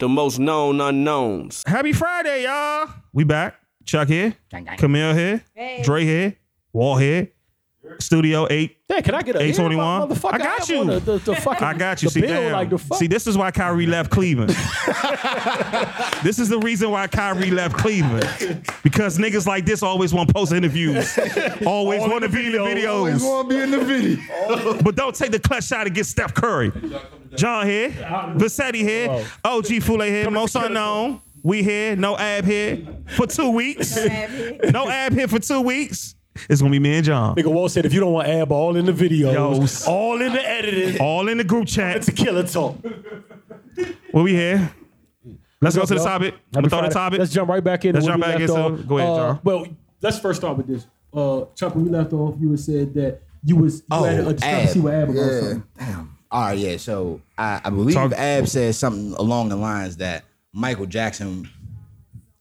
the most known unknowns. Happy Friday, y'all. We back. Chuck here. Camille here. Hey. Dre here. Wall here. Studio 8. Hey, can I get a 821? I got you. The, the, the fucking, I got you. See, bill, damn. like the fuck. See, this is why Kyrie left Cleveland. this is the reason why Kyrie left Cleveland. Because niggas like this always want post interviews. Always want to be in the Always videos. want to be in the video. But don't take the clutch shot against Steph Curry. John here. Vassetti here. OG Fule here. Most unknown. We here. No ab here for two weeks. No ab here for two weeks. It's gonna be me and John. Nigga Wall said if you don't want ab all in the videos, Yos. all in the editing, All in the group chat. it's a killer talk. Well, we here. Let's go to the topic. happy I'm gonna throw the topic. Let's jump right back in. Let's jump back left into- off. go ahead, Uh, John. Well, let's first start with this. Uh, Chuck, when we left off, you had said that you was you had a discrepancy with Ab about Yeah. something. Damn. All right, yeah. So I, I believe Talk- Ab said something along the lines that Michael Jackson,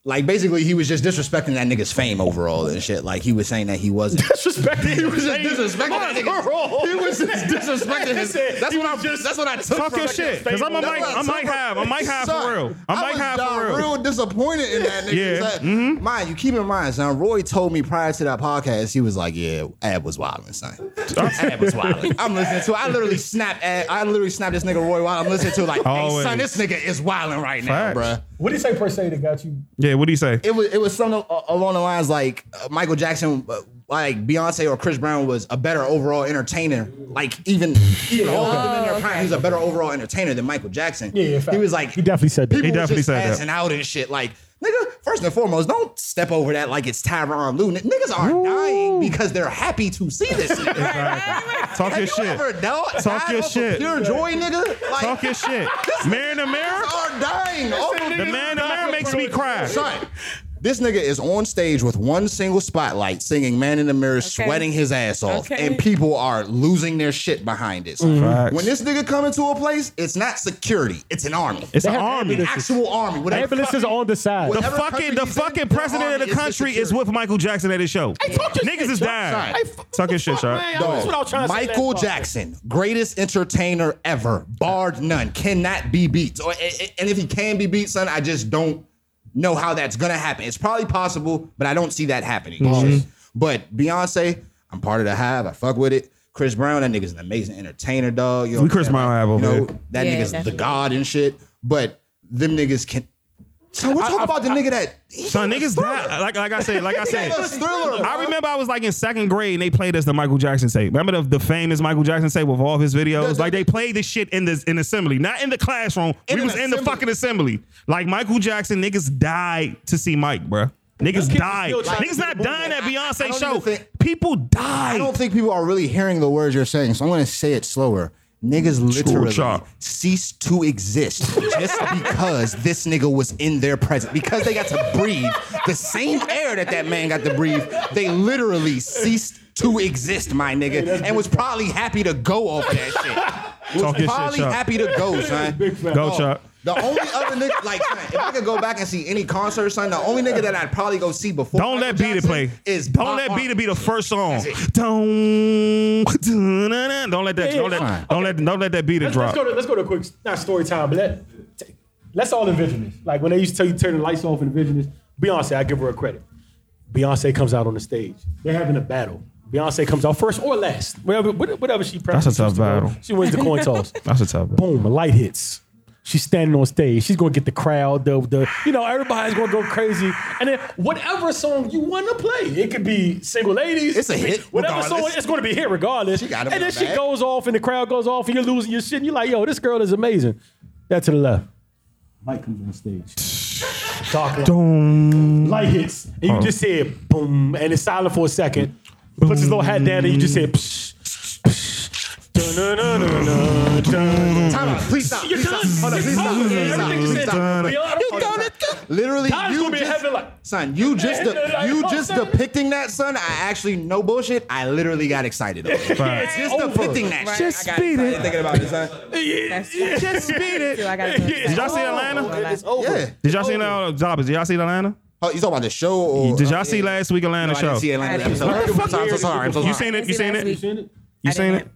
like basically, he was just disrespecting that nigga's fame overall and shit. Like he was saying that he wasn't. Disrespecting. He was just disrespecting that nigga. He was just disrespecting his. That's what I just. That's what I took. Talk from your shit, cause I'm a That's mic. I might have. I might have for real. I might have for real. disappointed in that nigga. Yeah. That- Mhm. Mind you, keep in mind, son. Roy told me prior to that podcast, he was like, "Yeah, Ab was wilding, son. Ab was wilding." I'm listening to. it. I literally snapped. Ab, I literally snapped this nigga Roy while I'm listening to. it, Like, hey, son, this nigga is wilding right now, Facts. bruh. What did he say per se that got you? Yeah, what do you say? It was it was something along the lines like uh, Michael Jackson, uh, like Beyonce or Chris Brown was a better overall entertainer. Like even even all of them in their prime, he's a better overall entertainer than Michael Jackson. Yeah, yeah, fact. he was like He definitely said that. He definitely just said that. passing out and shit. Like nigga, first and foremost, don't step over that like it's Tyronn Lue. Niggas are dying because they're happy to see this. Nigga. Talk Have your you shit. ever died Talk your shit. Pure joy, nigga. Like, Talk your shit. Man in the mirror. are dying. of The man in the mirror makes me cry. Son, this nigga is on stage with one single spotlight singing Man in the Mirror, sweating his ass off. Okay. And people are losing their shit behind it. son. Facts. When this nigga come into a place, it's not security, it's an army. It's an have army. an actual army. Whatever Ambulances fucking- on the side. The Whatever fucking country the he's in, fucking their president army of the the country is security. with Michael Jackson at his show. talk your Niggas shit, is Chuck. dying. Hey, f- Talk your shit, fuck, Chuck. man. That's what I was trying to say Michael last time. Jackson, greatest entertainer ever, barred none, cannot be beat. Or- And if he can be beat, son, I just don't know how that's gonna happen. It's probably possible, but I don't see that happening. Mm-hmm. But Beyonce, I'm part of the hive. I fuck with it. Chris Brown, that nigga's an amazing entertainer, dog. You know We Chris saying? Brown have You over know, that Yeah, nigga's the god and shit. But them niggas can. So we're talking about the nigga that. Son, niggas die. Like, like I said, like I said. Thriller. I remember I was like in second grade and they played us the Michael Jackson tape. Remember the, the famous Michael Jackson tape with all of his videos? The- like they played this shit in the in assembly, not in the classroom. In we an was in the fucking assembly. Like Michael Jackson, niggas died to see Mike, bruh. Niggas kids died. still Niggas not dying at I- I Beyonce show. think- People died. I don't think people are really hearing the words you're saying, so I'm going to say it slower. Niggas literally ceased to exist just because this nigga was in their presence. Because they got to breathe the same air that that man got to breathe, they literally ceased to exist, my nigga, and was probably happy to go off that shit. Was Talk your shit, probably happy to go, son. Go, Dog, Chuck. The only other nigga, like, son, if I could go back and see any concert, son, the only nigga that I'd probably go see before Don't let Michael Beat It play. Is don't let Marley. Beat It be the first song. Don't don't let that don't fine. let don't let don't let that beat it Let's, drop. let's go to let's go to a quick not story time, but let let's all envision this. Like when they used to tell you to turn the lights off and envision this. Beyonce, I give her a credit. Beyonce comes out on the stage. They're having a battle. Beyonce comes out first or last, whatever whatever she. That's a tough chooses to go. battle. She wins the coin toss. That's a tough. Battle. Boom, a light hits. She's standing on stage. She's gonna get the crowd, the the you know everybody's gonna go crazy. And then whatever song you want to play, it could be single ladies. It's a it could be- hit, Whatever regardless. song, it's gonna be hit regardless. and then the she goes off, and the crowd goes off, and you're losing your shit. And you're like, yo, this girl is amazing. That to the left. Mike comes on stage. Dark light. Light hits, and you just say boom, and it's silent for a second. Puts his little hat down, and you just say. Psh. Time out. Please stop. You're Please done. stop. Hold on. Please stop. over. Please stop. Everything Please said. stop. Beyond- You done. Literally, God's you gonna be just, heaven like- son, you just, de- you just depicting that, son. I actually, no bullshit. I literally got excited. Over it. Facts. Just Over. depicting that Right. shit. Just I got beat excited it. Thinking about it, son. That's. Just beat it. I gotta do it. Did y'all see Atlanta? It's over. Yeah. Did y'all see uh, Jobbers? Did y'all see Atlanta? Oh, you talking about the show? Or, Did y'all see yeah. last week Atlanta No, I show? didn't see Atlanta episode. What the fuck I'm so sorry. I'm so You seen it? You seen it? week. Seen it? You seen it?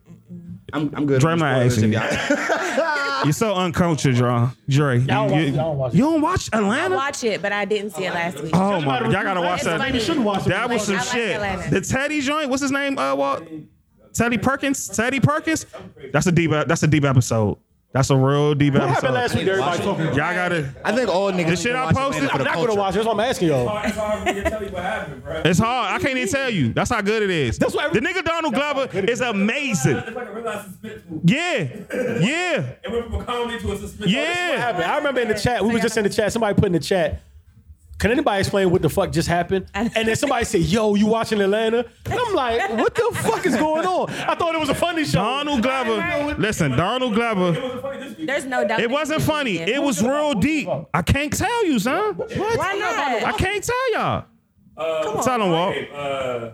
I'm, I'm good. Dre, on I'm not spoilers y'all- You're so uncultured, Dre. Dre. You, don't watch- you- I don't watch it. you don't watch I Atlanta? watch it, but I didn't see it last week. Oh my! God. Y'all gotta watch It's that. funny. You shouldn't watch it. That was some I like shit. Atlanta. The Teddy joint. What's his name? Uh, what? Teddy Perkins. Teddy Perkins. That's a deep. That's a deep episode. That's a real deep What happened last week? Everybody talking. Y'all gotta. I think all niggas The shit I posted, Atlanta for I'm the not gonna watch. it. That's what I'm asking y'all. It's hard for me tell you what happened, bro. It's hard. I can't even tell you. That's how good it is. That's what the nigga Donald Glover good it is amazing. It's like a real life suspense movie. Yeah, yeah, It went from a comedy to a suspense. Yeah. What happened? I remember in the chat. We was just in the chat. Somebody put in the chat. Can anybody explain what the fuck just happened? And then somebody said, "Yo, you watching Atlanta?" And I'm like, "What the fuck is going on?" I thought it was a funny show. Donald Glover. Listen, Donald Glover. There's no doubt. It wasn't funny. It was real deep. I can't tell you, son. What? Why not? I can't tell y'all. Tell them, Walt. Uh,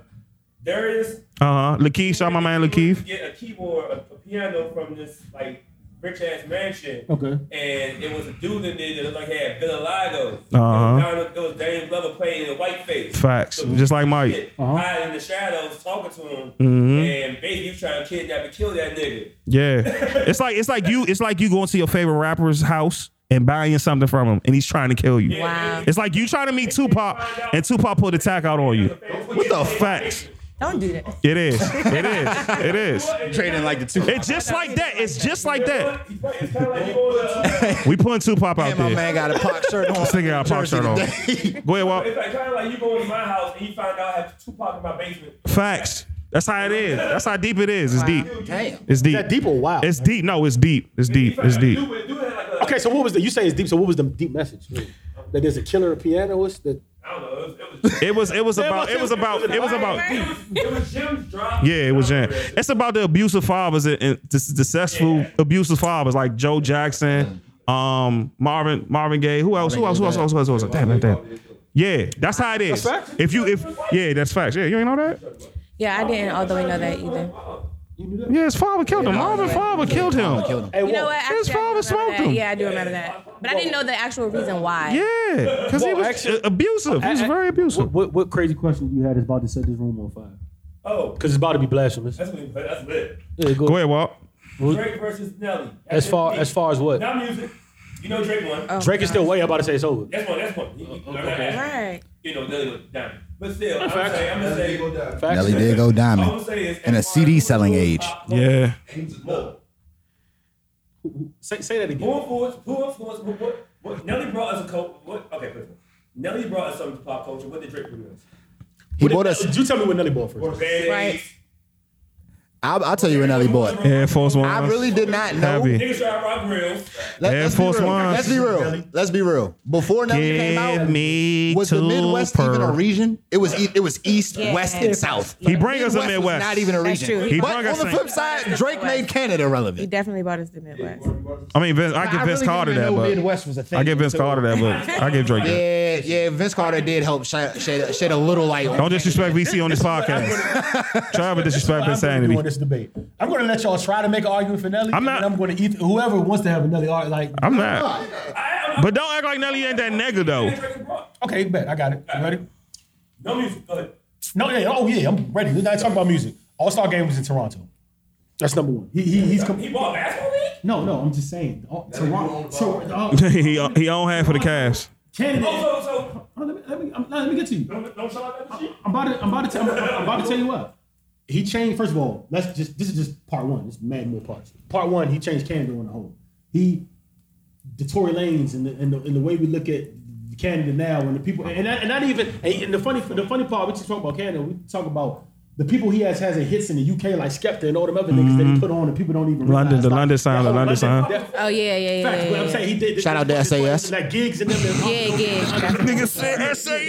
Darius Uh huh. Lakeith, shout my man Lakeith. get a keyboard, a, a piano from this like rich ass mansion. Okay. And it was a dude in there that looked like he had vitiligo. Uh-huh. It was, Donald- it was Daniel Glover playing in white face. Facts. So Just like Mike. shit, Uh-huh. Hiding in the shadows, talking to him, Mm-hmm. and baby, you trying to kidnap and kill that nigga. Yeah. It's like it's like you it's like you going to your favorite rapper's house and buying something from him and he's trying to kill you. Wow. It's like you trying to meet Tupac and Tupac pulled the attack out on you. What the facts? Don't do that. It is. It is. It is. Trading like the two. It's just like that. It's just like that. It's kind of like you go to, We putting Tupac out And my man got a Pac shirt on. This nigga got a Pac shirt on. Go ahead, Walt. it's like, kind of like you go into my house and you find out I have Tupac in my basement. Facts. That's how it is. That's how deep it is. It's deep. Damn. It's deep. Is that deep or wild? It's deep. No, it's deep. It's deep. It's deep. Dude, dude had like a, Okay, so what was the? You say it's deep. So what was the deep message? That there's a killer pianist. That I don't know. It was, it was, It was. About. It was about. It was about. it was, it was Jim's drop. Yeah, it was Jan. It's about the abusive fathers and, and the successful abusive fathers like Joe Jackson, um, Marvin, Marvin Gaye. Who else? Who else? Who else? Who else? Who else? Who else? Damn, damn, damn. Yeah, that's how it is. If you, if yeah, that's facts. Yeah, you ain't know that. Yeah, I didn't although we know that either. Yeah, his father killed him. Marvin father killed him. Killed You know what? His Actually, I do father smoked him. Yeah, I do remember that. But I didn't know the actual reason why. Yeah, because he was actually- abusive. He was very abusive. what, what crazy question you had is about to set this room on fire? Oh, Because it's about to be blasphemous. that's what, that's lit. Yeah, go. Go ahead, Walt. Drake versus Nelly. As far as far as what? Not music. You know Drake won. Oh, Drake is still way about to say it's over. That's one. That's one. He- he- Right. You know Nelly was down. But still, I'm Facts. saying, I'm gonna say, Facts. Nelly did go all I'm diamond gonna say is in a CD selling age. Yeah. More. Say, say that again. Who influenced? Who influenced? What, what, what? Nelly brought us a culture. What? Okay, first. Nelly brought us something to pop culture. What did Drake bring us? He bought us. Do You tell me what Nelly brought first. Bad Right. Ace. I'll, I'll tell you when Nelly bought. Air Force One. I really did not know. Heavy. Niggas try rock grills. Let, Air us Force be real. Let's be real. Let's be real. Before Nelly came out, me was the two Midwest even a region? It was. e- It was East, Yeah. West, and South. He bring us a was Midwest. not even a That's region. true. He but us on the flip side, Drake made Canada relevant. He definitely brought us the Midwest. I mean, Vince, I give I Vince really Carter didn't that, but Midwest was a thing. I give Vince until- Carter that, but I give Drake that. Yeah, yeah. Vince Carter did help shed, shed, shed a little light. on Don't disrespect VC on this podcast. Try to disrespect I'm going insanity. to this debate. I'm going to let y'all try to make an argument for Nelly. I'm not- And I'm going to eat whoever wants to have a Nelly argument. Like, I'm not. But don't act like Nelly ain't that nigga though. Okay, bet I got it. You ready? No music. Go ahead. No, yeah, oh yeah, I'm ready. We're not talking about music. All Star Game was in Toronto. That's number one. He, he he's com- He bought a basketball league. no, no. I'm just saying. Oh, Toronto, Toronto, he he own half of the cash. Canada. Oh, so so. Oh, let, me, let, me, let me get to you. Don't don't shout out that shit. I'm about to, I'm about to, tell, I'm about to tell you what. He changed. First of all, let's just. This is just part one. This is mad more parts. Part one, he changed Canada on the whole. He, the Tory Lanez and the, and the and the way we look at Canada now, and the people, and not, and not even. And the funny, the funny part, we just talk about Canada. We talk about the people he has has in hits in the UK, like Skepta and all them other niggas that he put on, and people don't even. Mm-hmm. London- the like, London sound, the London sound. Oh yeah, yeah, yeah. Facts, yeah, but I'm saying he did. Shout out to SAS. Like Giggs and them. Yeah, yeah. Nigga said SAS. They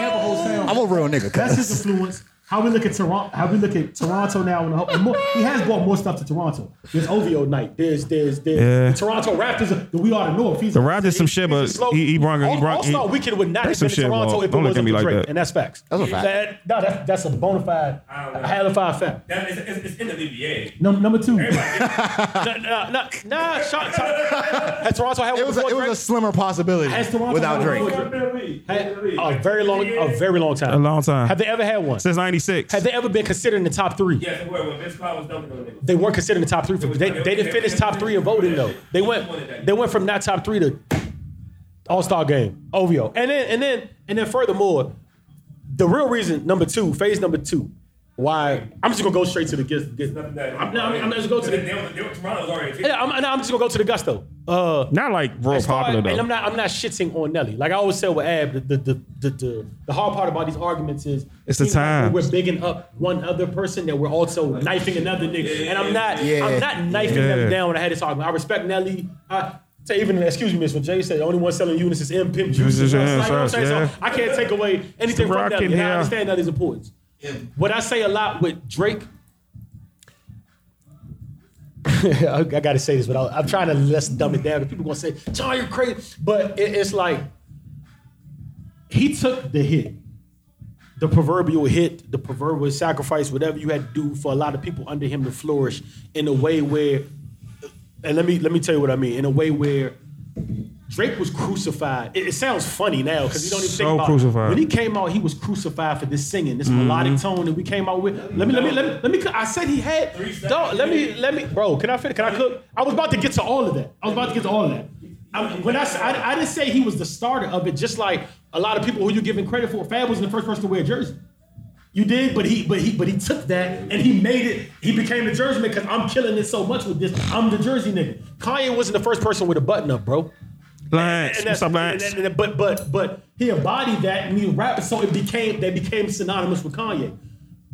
have a whole sound. I'm a real nigga. That's his influence. How we look at Toronto, how we look at Toronto now, and, the and more, he has brought more stuff to Toronto. There's OVO night. There's there's there's Yeah. the Toronto Raptors. The We Are the North. He's The Raptors some shit, but he- he brung- he All, All-Star Weekend would not have been shit, Toronto if it wasn't at for like Drake, that. and that's facts. That's a fact. That, no, that, that's a bona fide, a hella fide fact. That is, it's, it's in the NBA. Num- number two, Everybody get nah, nah, nah, nah, shot, has Toronto had It was a, it was a slimmer possibility Has without Drake. before it. Had- A very long, a very long time. A long time. Have they ever had one? Since '96. 36. Have they ever been considered in the top three? Yes, they were when Vince Carter was dunking on niggas. They weren't considered in the top three. For, they, they didn't finish top three in voting though. They went they went from not top three to All Star game, OVO, and then and then and then furthermore, the real reason number two, phase number two, why I'm just gonna go straight to the get. get I'm, I'm, I'm just go to the. They were- they were- Toronto already. Yeah, I'm, I'm just gonna go to the gusto. Uh, Not like real as far- popular And I'm though. not I'm not shitting on Nelly. Like I always say with Ab, the the the, the, the, the hard part about these arguments is It's the time like we're bigging up one other person that we're also knifing another nigga. And I'm not I'm not knifing Yeah. them down when I had this argument. I respect Nelly. I say even excuse me, Miss when Jay said the only one selling units is M Pimp Juice. Juice, You know yeah, I'm? So yeah. I can't take away anything from rocking Nelly. And I understand Nelly's importance. What I say a lot with Drake. I, gotta say this, but I, I'm trying to let's dumb it down. People gonna say, "John, you're crazy," but it, it's like he took the hit, the proverbial hit, the proverbial sacrifice, whatever you had to do for a lot of people under him to flourish in a way where, and let me let me tell you what I mean, in a way where Drake was crucified. It, it sounds funny now because you don't even So think about crucified. Mm-hmm. when he came out. He was crucified for this singing, this melodic tone that we came out with. Let me let me let me let me. I said he had. Dog, let me let me, bro. Can I finish? Can I cook? I was about to get to all of that. I was about to get to all of that. I, when I, I I didn't say he was the starter of it, just like a lot of people who you're giving credit for. Fab was the first person to wear a jersey. You did, but he but he but he took that and he made it. He became the jersey man because I'm killing it so much with this. I'm the jersey nigga. Kanye wasn't the first person with a button up, bro. Lance, And what's that's- up, Lance? and- and- but but but he embodied that and he rapped, so it became they became synonymous with Kanye.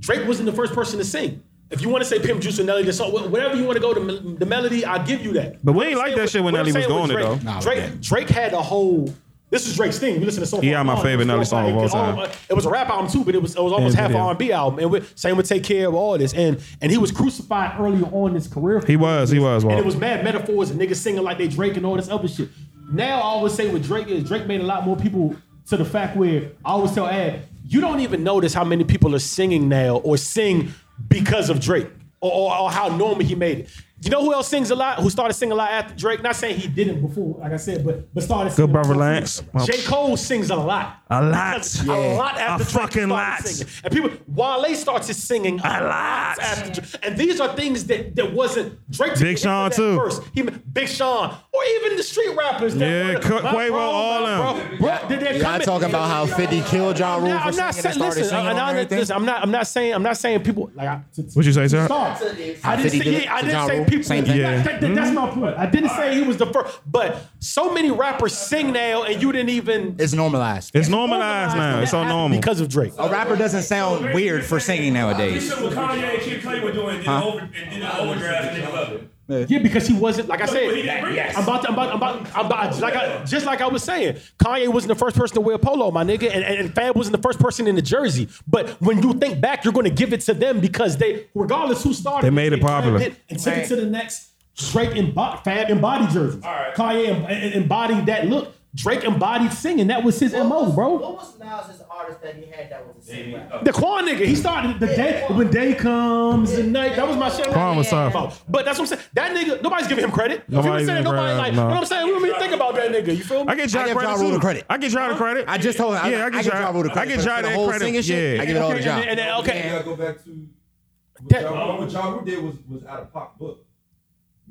Drake wasn't the first person to sing. If you want to say Pimp Juice or Nelly, the song, whatever you want to go to the melody, I'll give you that. But we ain't like that with- shit when Nelly was saying with doing it, though. Nah, Drake. Drake had a whole. This is Drake's thing. We listen to so far. Yeah, my favorite Nelly song of all it was time. all- It was a rap album too, but it was it was almost And half an. R&B album. And with, same with Take Care of all this, and and he was crucified earlier on in his career. He was, he was, and it was mad metaphors and niggas singing like they Drake and all this other shit. Now I always say with Drake is Drake made a lot more people to the fact where I always tell Ad, you don't even notice how many people are singing now or sing because of Drake or, or, or how normal he made it. You know who else sings a lot? Who started singing a lot after Drake? Not saying he didn't before, like I said, but but started. Good singing brother before. Lance. J Cole sings a lot. A lot. Yeah. A lot after A Drake fucking started lot. singing. And people, Wale started singing a, lot. after Drake. And these are things that that wasn't Drake. Big Sean, too. First. He, Big Sean, or even the street rappers. That Yeah, were- Quavo, bro, all my them. Bro, bro, did they Y'all come in- talking about how 50 killed Ja Rule I'm for not, I'm not saying. and started Listen, singing I'm not, listen, I'm not. I'm not saying. I'm not saying people like. I, to- What'd you say, sir? Stop. I didn't say. did Yeah, I didn't say people. Same thing. Yeah. That- that- that's mm-hmm. my point. I didn't say he was the first, but so many rappers sing now, and you didn't even. It's normalized. It's normalized now. It's so That happened normal. because of Drake. A rapper doesn't sound weird for singing nowadays. This shit what Kanye and Kid Cudi were doing, did, over, and did an overdraft and niggas love it. Yeah, because he wasn't like I said. But he didn't bring it. I'm about, to, I'm about, I'm about, I'm about, like I, just like I was saying, Kanye wasn't the first person to wear polo, my nigga, and, and, and Fab wasn't the first person in the jersey. But when you think back, you're going to give it to them because they, regardless who started, They made it popular. grabbed and took it to the next. Drake embodied Fab embodied jerseys. right. Kanye em- em- embodied that look. Drake embodied singing. That was his mo, bro. What was Nas's artist that he had that was the same rapper? The Quan nigga, he started the day when day comes the night. That was my shit. Quan was Yeah. tough. But that's what I'm saying. That nigga, nobody's giving him credit. Nobody's People saying giving nobody credit, like. no. You know what I'm saying? We don't even think about that nigga. You feel me? I get Ja I give credit Ja Rule too. credit. I get Ja the credit. I just told him. Yeah, I get give Ja- Ja Rule the credit. I get for- Ja that whole singing shit. Yeah. I give it all to Okay, Ja. and- and- and- okay. gotta go back to what That- Ja, what Ja Rule did was was out of Pac book.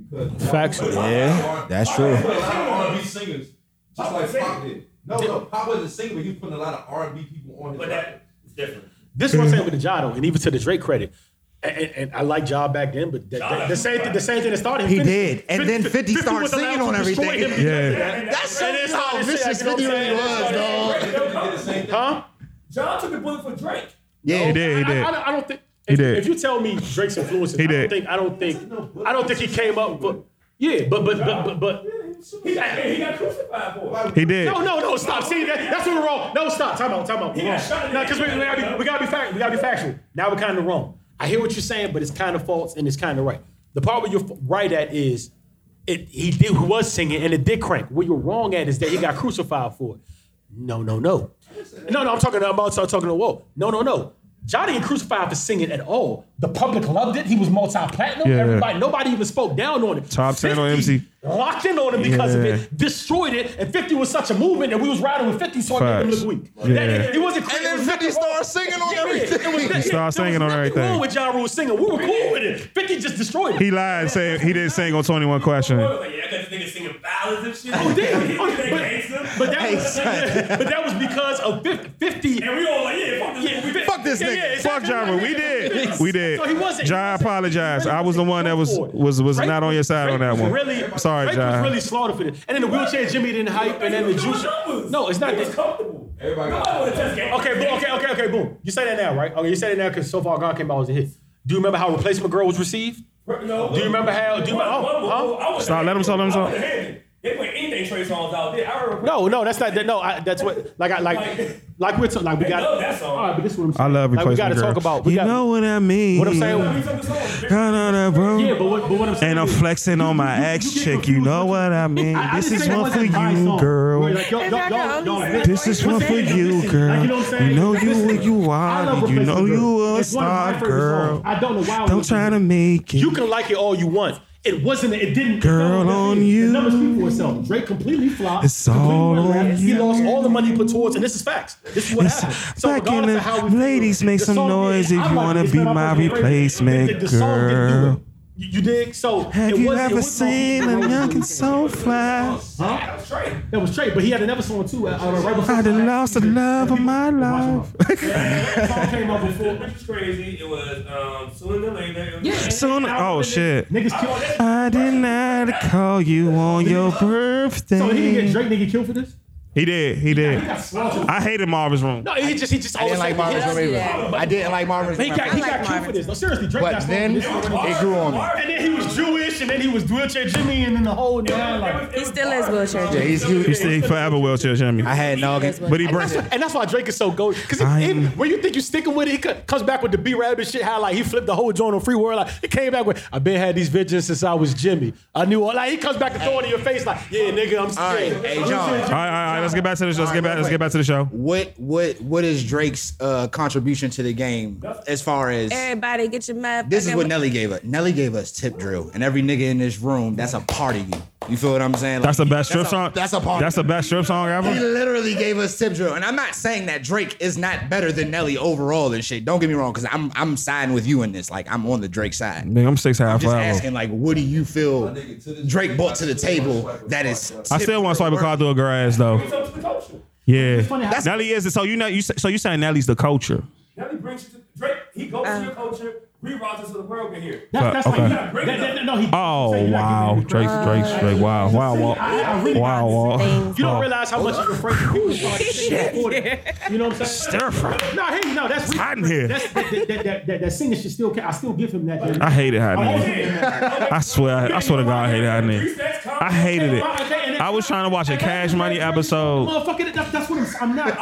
Because Facts. Rule put a lot of Yeah, that's true. put a lot of R&B singers, just like Pac did. No, no, Pop wasn't singing, but he was putting a lot of R&B people on his But record. that is different. This is what I'm saying with the Jado, and even to the Drake credit. And, and, and I like Ja back then, but the, the, the same thing, the same thing that started. He 50 did, and then 50 started singing on everything. him because Yeah. of that. That And shows then how started vicious saying, you know what 50 I'm really saying? was, dog. Drake did the same thing. Huh? John took the bullet for Drake. Yeah, He did. He did. I, I, I don't think. He If, did. if you tell me Drake's influence, He I don't did. think. I don't think. I don't think he came up. But yeah, but but but but. but He got, he got crucified for it. He did. no, no, no! Stop. See, that, that's what we're wrong. No, stop. Time out. Time out. We're wrong. No, because we, we gotta be, we gotta be fact, we gotta be factual. Now we're kind of wrong. I hear what you're saying, but it's kind of false and it's kind of right. The part where you're right at is it. He did. He was singing and it did crank. What you're wrong at is that he got crucified for it. No, no, no. No, no. I'm talking about. I'm talking to whoa. No, no, no. Johnny ain't crucified for singing at all. The public loved it. He was multi-platinum. Yeah. Everybody, nobody even spoke down on it. Top 10 on 50 MC. Locked in on him because of it, destroyed it, and 50 was such a movement that we was riding with 50, so it made him Facts. look weak. Yeah. That- he wasn't And then 50 started singing on Yeah, yeah. everything. It was- He started there was singing on nothing everything. wrong with Ja Rule singing. We were cool with it. 50 just destroyed it. He lied, saying he didn't sing on 21 Question. I yeah, I got this nigga singing ballads and shit. Oh, did he? Oh, That but, gangster. but that was, but that was because of 50. And we all like, yeah, fuck this Yeah, nigga. Fuck this Yeah, nigga. yeah, Fuck exactly. Jara, we did. We did. So he wasn't- Ja he wasn't- apologized. I was the one that was was was Drake not on your side Drake on that one. Really, Sorry, Drake Ja. was really slaughtered for this. And then the wheelchair Jimmy didn't hype, and then the juice. No, it's not. It was that- comfortable. Everybody got- wanna test game. Okay, boom, okay, okay, okay, boom. You say that now, right? Okay, you say that now because So Far Gone came out as a hit. Do you remember how Replacement Girl was received? No. Do you remember how? Do you remember? Oh, huh? Stop, let him talk, let him talk. They put anything Trey Songz out there. I remember. No, no, that's not. That, no, I, that's what. Like, I like, like we're talking. Like we I got. love that song. All right, but this is what I'm I love like, we got to talk about. We you got, know what I mean? what I'm saying. Kinda, bro. Yeah, but what, but what I'm saying. And I'm flexing on my you- ex chick. You know what I mean? I- I This is one for you, song. girl. Where, like, y'all- y'all- It's not y'all- y'all the admit- This is one for you, girl. you know what I'm saying? You know you what you I want. love You know you a It's one of my star, girl. I don't know why. I Don't try to make it. You can like it all you want. It wasn't. It didn't. Girl, on you. The numbers speak for itself. Drake completely flopped. It's all on. He lost all the money he put towards, and this is facts. This is what It's- happened. So back in the- how we ladies, make some noise if you wanna be my replacement The- the song didn't do it. girl. You, you dig? So Have it you wasn't- it ever seen a Drake. young and so fly? Huh? That was straight, but he had another song too. Uh, right before I done lost the love of my life. That song came out before. Which is crazy. It was um, sooner than later. It was Yeah. Soon, oh shit. Niggas killed. I did not call you on your birthday. So he didn't get Drake. Didn't killed for this? He did. He did. He got slaughtered. I hated Marvin's Room. No, he just he just. I didn't like Marvin's Room Room either. either. I didn't like Marvin's room. He got, he I like got killed for this. No, seriously, Drake got But slaughtered then for this. it grew on me. And then he was Jewish, and then he was wheelchair Jimmy, and then the whole nine like. He still is wheelchair. Yeah, he's, he, He stayed forever wheelchair Jimmy. I had no. But he brings that's, and that's why Drake is so gold. Because I'm- when you think you sticking with it, he comes back with the B Rabbit shit. How like he flipped the whole joint on Free World. Like it came back with, I've been had these visions since I was Jimmy. I knew all. Like he comes back to throw it in your face. Like yeah, nigga, I'm All right, hey John. All right, all right, all right, let's get back to the show. Let's get back. Let's get back to the show. What what what is Drake's uh, contribution to the game as far as Everybody get your map. this is what Nelly gave us. Nelly gave us tip drill, and every nigga in this room, that's a part of you. You feel what I'm saying? Like, That's the best strip song. That's a part. That's the best strip song ever. He literally gave us tip drill, and I'm not saying that Drake is not better than Nelly overall and shit. Don't get me wrong, because I'm I'm siding with you in this. Like I'm on the Drake side. Nigga, I'm six half Just forever. asking, like, what do you feel Drake brought to the table that is? I still want to swipe a car through a grass though. It's up to the culture. Yeah, funny how- Nelly is. it. So you know you so you saying Nelly's the culture? Nelly brings you to Drake. He goes to your uh. culture. Reroutes it so the world can hear. That's, that's Okay. like, that, that, that, no, he, Oh so wow, giving Drake, him Drake, Drake. Wow, wow, I- I wow, really wow, wow. things. You don't realize how much you're afraid of people started singing before that. You know what I'm saying? Stir fry. No, hey, no, that's hot in here. That's, that, that, that, that, that, that singing should still. count. I still give him that. I hated hot I nigga. hate him. I swear, I swear to God, I hated hot nigga. Respects I hated it. I was trying to watch a Cash Money episode. Motherfucker, that's what I'm. I'm not.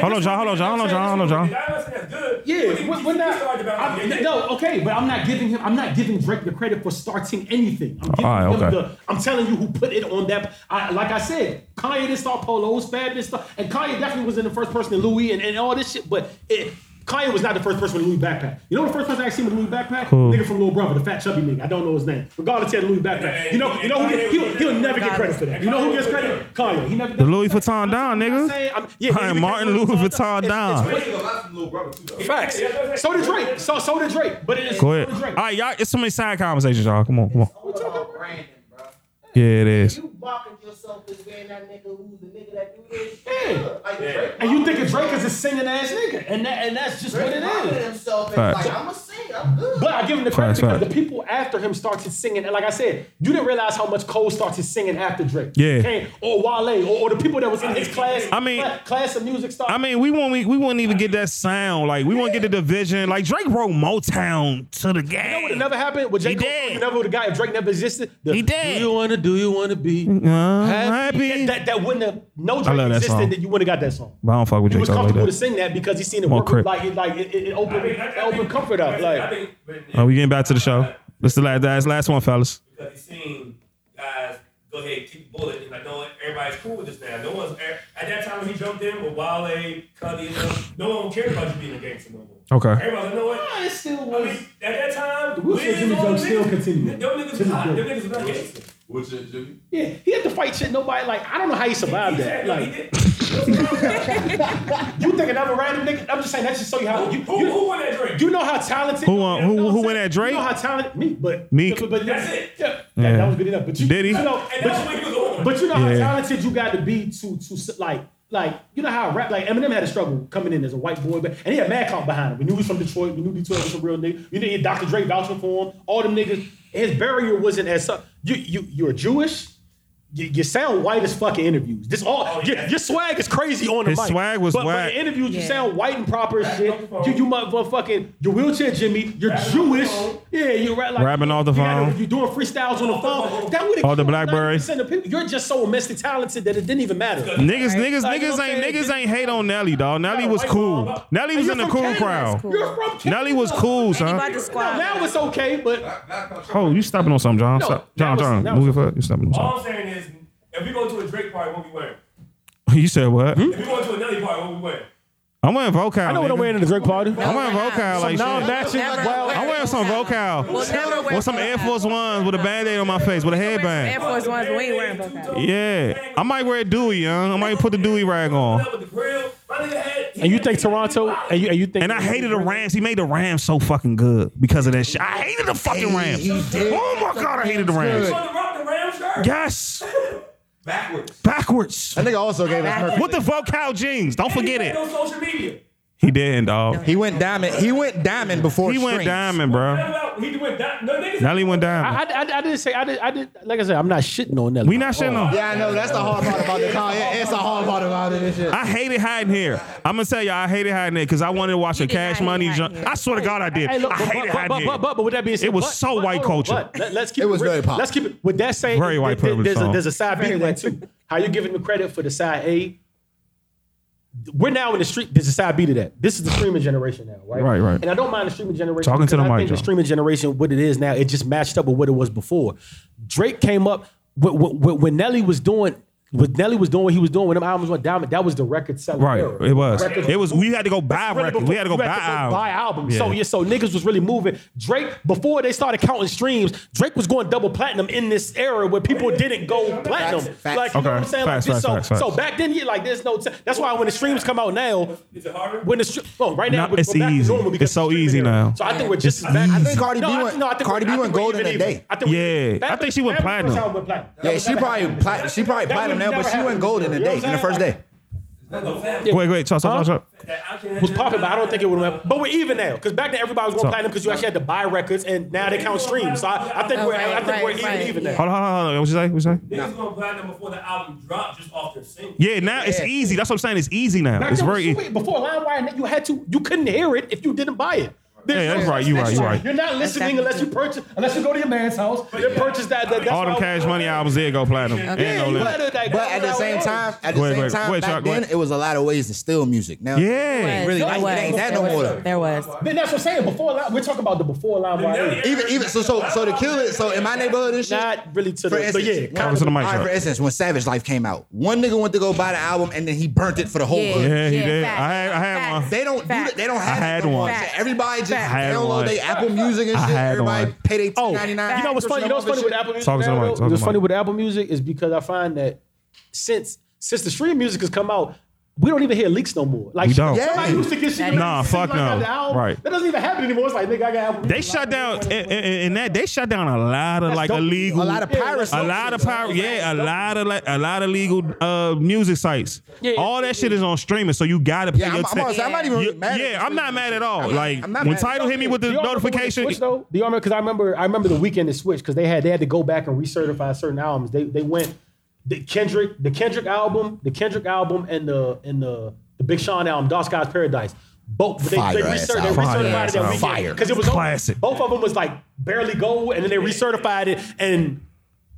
Hold on, John. Hold on, John. Hold on, John. Hold on, John. That's good. Yeah, we're, we're not. I'm, no, okay, but I'm not giving him. I'm not giving Drake the credit for starting anything. I'm giving All right, him okay. the. I'm telling you who put it on that. I, like I said, Kanye didn't start polos, Fab didn't start, and Kanye definitely was in the first person in Louis and, and all this shit. But it, Kanye was not the first person with Louis backpack. You know the first person I seen with Louis backpack? Nigga from Little Brother, the fat chubby nigga. I don't know his name. Regardless, he had a Louis backpack. You know, you know who? He'll, he'll never get credit for that. You know who gets credit? Kanye. He never. The Louis Vuitton down, I'm nigga. saying, I'm, yeah, Hi, he- Martin Louis Vuitton It's- down. it's- Drake a lot from Lil Brother too, though. Facts. So did Drake. So so did Drake. But it is Go ahead. Drake. All right, y'all. It's so many side conversations, y'all. Come on, come on. We're talking about Brandon, bro. Yeah, it is. You blocking yourself as being that nigga who's the nigga that do this. Yeah. Like Drake. And you think of Drake as a singing ass nigga, and that and that's just what Drake it blocking is. himself and Facts. like, I'm a singer. I'm good. But I give him the credit Facts, because facts. the people after him started singing. And like I said, you didn't realize how much Cole started singing after Drake. Yeah. Came- or Wale, or, or the people that was in his class. I mean- cla- class of music started. I mean, we won't we, we wouldn't even get that sound. Like we won't get the division. Like Drake wrote Motown to the game. You know what game. never happened? With J. He Cole, did. you never would have got if Drake never existed. The, He did. Do you wanna do you wanna be Uh, happy? happy. That, that wouldn't have no I Drake love that existed song. that you wouldn't have got that song. But I don't fuck with He Drake was talk like comfortable to that. sing that because he seen it More work. crip. Like it, like it, it opened, I mean, it opened comfort up. I Like think, but- Are oh, we getting back to the show? This the last, last, last one, fellas. because he's seen guys go ahead, keep the bullet. And like, no, everybody's cool with this now. No one's at that time when he jumped in with Wale, Cudi, and them, no one cared about you being a gangster no more. Okay. Everybody's like, you know what? Nah, it still I was. mean, at that time, Will Smith Jimmy all Jones still niggas- continued. Them niggas was this hot. day. Them niggas was not gangster. What's it, Jimmy? Yeah, he had to fight shit. Nobody like. I don't know how he survived that. He Like, did. you think another random nigga? I'm just saying that just show you how you. Who, you, who won that drink? You know how talented. Who won- who- you know what who won that Drake? You know how talented me, but Meek. But, but That's it. Yeah, that, that was good enough. But you, Did he? You know, And but, that's when he but you know how Yeah. talented you got to be to to like like you know how rap like Eminem had a struggle coming in as a white boy, but and he had mad count behind him. We knew he was from Detroit. We knew Detroit was a real nigga. You knew he had Dr. Dre vouching for him. All them niggas. His barrier wasn't as su- you you you're Jewish. You, you sound white as fucking interviews. This all Oh, your, yeah. your swag is crazy on the His mic. swag was but, whack. But in interviews, you sound white and proper as shit. You you motherfucking you're wheelchair Jimmy. You're Jewish. Yeah, you're right. Like, Rapping off the you gotta- phone. You're doing freestyles on the phone. That would All the Blackberry. of people. You're just so immensely talented that it didn't even matter. Niggas, niggas, Like, you know niggas ain't niggas ain't hate on Nelly, dog. Nelly was cool. Nelly was in the cool crowd. You're from Canada. Nelly was cool, son. Now, now it's okay, but Oh, you stopping on something, John? Stop. John, was- John, move was- your foot. You stopping on All something? I'm saying is, if we go to a Drake party, what we wearing? You said what? If we go to a Nelly party, what we wearing? I'm wearing Vokal. I know what I'm wearing in the drink party. I'm wearing Vokal like Now shit. matching. Never Well, wear I'm wearing some Vokal. We'll never wear With some Air. Force Ones with a band-aid on my face with a headband. Air. Force Ones, but we ain't wearing Vokal. Yeah. I might wear a Dewey, young. I might put the Dewey rag on. With the grill, my nigga had. and you think Toronto? And you, and you think? And I hated the Rams. He made the Rams so fucking good because of that shit. I hated the fucking Rams. Oh my god, I hated the Rams. want to rock the Ram shirt? Yes. Backwards. Backwards. That nigga also gave us Mercury. With the Vokal jeans. Don't forget it. had No social media. He didn't, dog. He went diamond. He went diamond before He went strings. diamond, bro. He went down. No niggas. Nelly went diamond. I, I, I didn't say I did. I did. Like I said, I'm not shitting on Nelly. We not shitting on. Yeah, I know. That's the hard part about the car. Yeah, it's the hard part about it. shit. I hated hiding here. I'm gonna tell y'all, I hated hiding here because I wanted to watch a Cash Money. hate jump. I swear to God, I did. Hey, look, I but, hated but, hiding but, here. but, but, but with that being said, It was but- so but- white hold on, culture. but let, us keep It was real. very pop. Let's keep it with that saying. Very white there- privilege There's a, there's a side B to that too. How you giving the credit for the side A? We're now in the street. There's a side B to that. This is the streaming generation now, right? Right, right. And I don't mind the streaming generation. Talking to the I mic, think the John. streaming generation, what it is now, it just matched up with what it was before. Drake came up when, when Nelly was doing. What Nelly was doing, what he was doing when them albums went diamond, that was the record selling. Right, era. it was. Records- It was. We had to go buy records. before- We had to go you buy albums. buy albums. Yeah. So yeah, so niggas was really moving. Drake before they started counting streams, Drake was going double platinum in this era where people didn't go platinum. Facts, facts. Like you know what I'm saying? facts, like facts. So, facts, facts. so back then, yeah, like there's no. T- that's why when the streams come out now, Is it harder? when the str- oh, right now No, we're, it's we're to easy. normal It's so easy era. now. So I think we're just as bad. I think Cardi No, B I- went. no, I think Cardi we're- B I went think we're gold in even a day. I think we- Yeah, I think she went back platinum. first album went platinum. That Yeah, she probably happened. plat- she probably platinum would now, but never she went gold in the day, in the first day. No fact. Wait, wait, talk. That I was popping, but I don't think it would have. But we're even now because back then everybody was going So- platinum because you actually had to buy records, and now they count streams. So I, I think Oh, we're, right, I think right, we're even, right. even now. Hold on, hold on, hold on. What you say? What you say? Niggas going platinum before the album dropped just off their single. Yeah, now it's easy. That's what I'm saying. It's easy now. Back It's then, very. wait, before LimeWire, you had to, you couldn't hear it if you didn't buy it. There's Yeah, no that's right, you thing. right, you right. You're not listening unless you purchase, unless you go to your man's house You purchase that. that that's All them Cash Money albums did go platinum. Ain't Yeah, no you limit. But at the same time, at the same time, Go back Chuck, go then it was a lot of ways to steal music. Now, Yeah. really, There like, was. it ain't that no more. There was. Then that's what I'm saying. Before Lime- we're talking about the before LimeWire. Even, even so, so, so to kill it. So in my neighborhood and shit. Not really to For the, but instance, yeah, one- kind to the mic, all right, for instance, when Savage Life came out, one nigga went to go buy the album and then he burnt it for the whole Yeah. hood. Yeah, he did. I had, I had one. They don't do that. They don't have I had it no more. one. Everybody just Facts. I had download one. their Apple Music and I shit. had Everybody one. pay their Oh, two ninety nine. you know what's funny? You know what's funny with Apple Music? Talk to the now, mic, though? talk to What's the funny mic. with Apple Music is because I find that since since the stream music has come out, we don't even hear leaks no more. Like We don't. Somebody Yeah. used to get shit. Nah, fuck like, no. I got the album. Right. That doesn't even happen anymore. It's like nigga, I got Apple They shut down in, in, in that. They shut down a lot of like dope. illegal, A lot of piracy. a lot of power. Yeah, a lot of like, a lot of legal uh, music sites. Yeah. All that shit is on streaming, so you gotta pay Yeah, your I'm, I'm, tax. I'm not even You- mad. yeah, at I'm not mad at all. Like I'm not when mad. Tidal hit me with the Do y'all remember when it notification, switched, though? Do y'all remember? Because I remember, I remember the weekend it switched because they had they had to go back and recertify certain albums. They they went the Kendrick, the Kendrick album, the Kendrick album, and the and the the Big Sean album, Dark Skies Paradise. Both they, they, Fire ass they. Fire recertified ass it that weekend Fire. because it was Classic. Both of them was like barely gold, and then they recertified it and.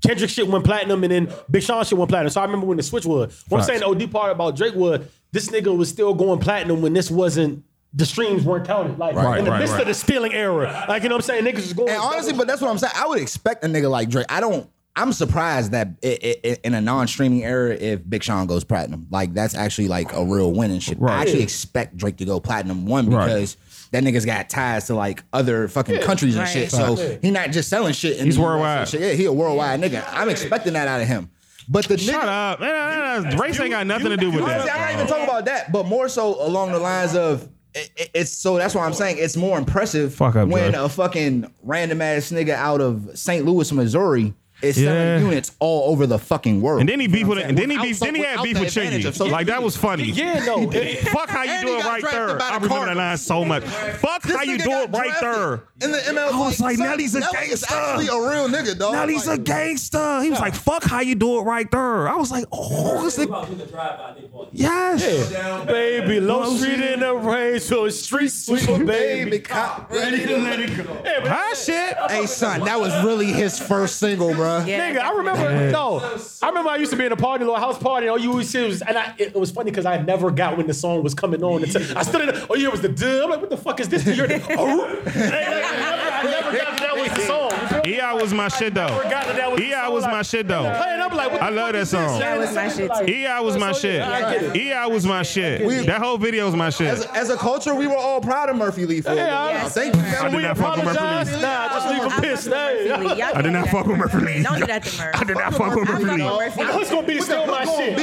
Kendrick shit went platinum and then Big Sean shit went platinum. So I remember when the switch was. What I'm saying, the OD part about Drake was this nigga was still going platinum when this wasn't the streams weren't counted. Like Right, in the right, midst right. of the stealing era. Like you know what I'm saying? Niggas was going And honestly, but that's what I'm saying. I would expect a nigga like Drake. I don't. I'm surprised that i i in a non-streaming era, if Big Sean goes platinum, like that's actually like a real win and shit. I actually expect Drake to go platinum one Right. because that nigga's got ties to like other fucking countries and Right. shit. So he not just selling shit. In He's the worldwide. shit. Yeah, he a worldwide nigga. I'm expecting that out of him. But the Shut nigga, up. Man, man, man, Race ain't got nothing to do with Honestly, I'm not even that. talking about that, but more so along the lines of it, it- it's so that's why I'm saying it's more impressive Fuck up, when Dre. a fucking random ass nigga out of St. Louis, Missouri is selling Yeah. units all over the fucking world. And then he You beef with it. And then he saying? beef. Then he had beef with the Chingy. social Like that was funny. Yeah, no. it- Fuck how you And do it got right drafted there. by the I remember that Cardinals. line so much. Fuck how you nigga do it right there. In the ML, I was like, son, Nelly's a gangster. actually a real nigga, dog. Nelly's a gangster. He was like, fuck how you do it right there. I was like, oh, this What nigga- about with the drive-by they bought? yes. Baby, low street in the rain, so it's street sweeper, baby. cop. Ready to let it go. Hey, but Hot shit. Hey son, that was really his first single, bruh. Yeah. Nigga, I remember. No, I remember I used to be in a party, little house party. And all you always see was, and I, it, was funny because I never got when the song was coming on. Until, I stood in. The, oh, yeah, it was the duh. I'm like, what the fuck is this? You're the, oh, Hey, like, I, never, I never got that that was the song. You feel me? EI was my shit though. I forgot that that was the EI song, was my shit though. I'm like, what I the love fuck that is this? song. That was my shit. EI was my shit. yeah, I get it. EI was my shit. That whole video was my shit. As, as a culture, we were all proud of Murphy Lee for it. Yeah, I- Thank you. I did We not fuck with Murphy. Lee. Nah, just leave I him fuck pissed. with Murphy Lee. I did not do fuck with Murphy Lee. Don't do that to Murphy. I did not fuck with Murphy Lee. with Murphy The hook's gonna be still my shit.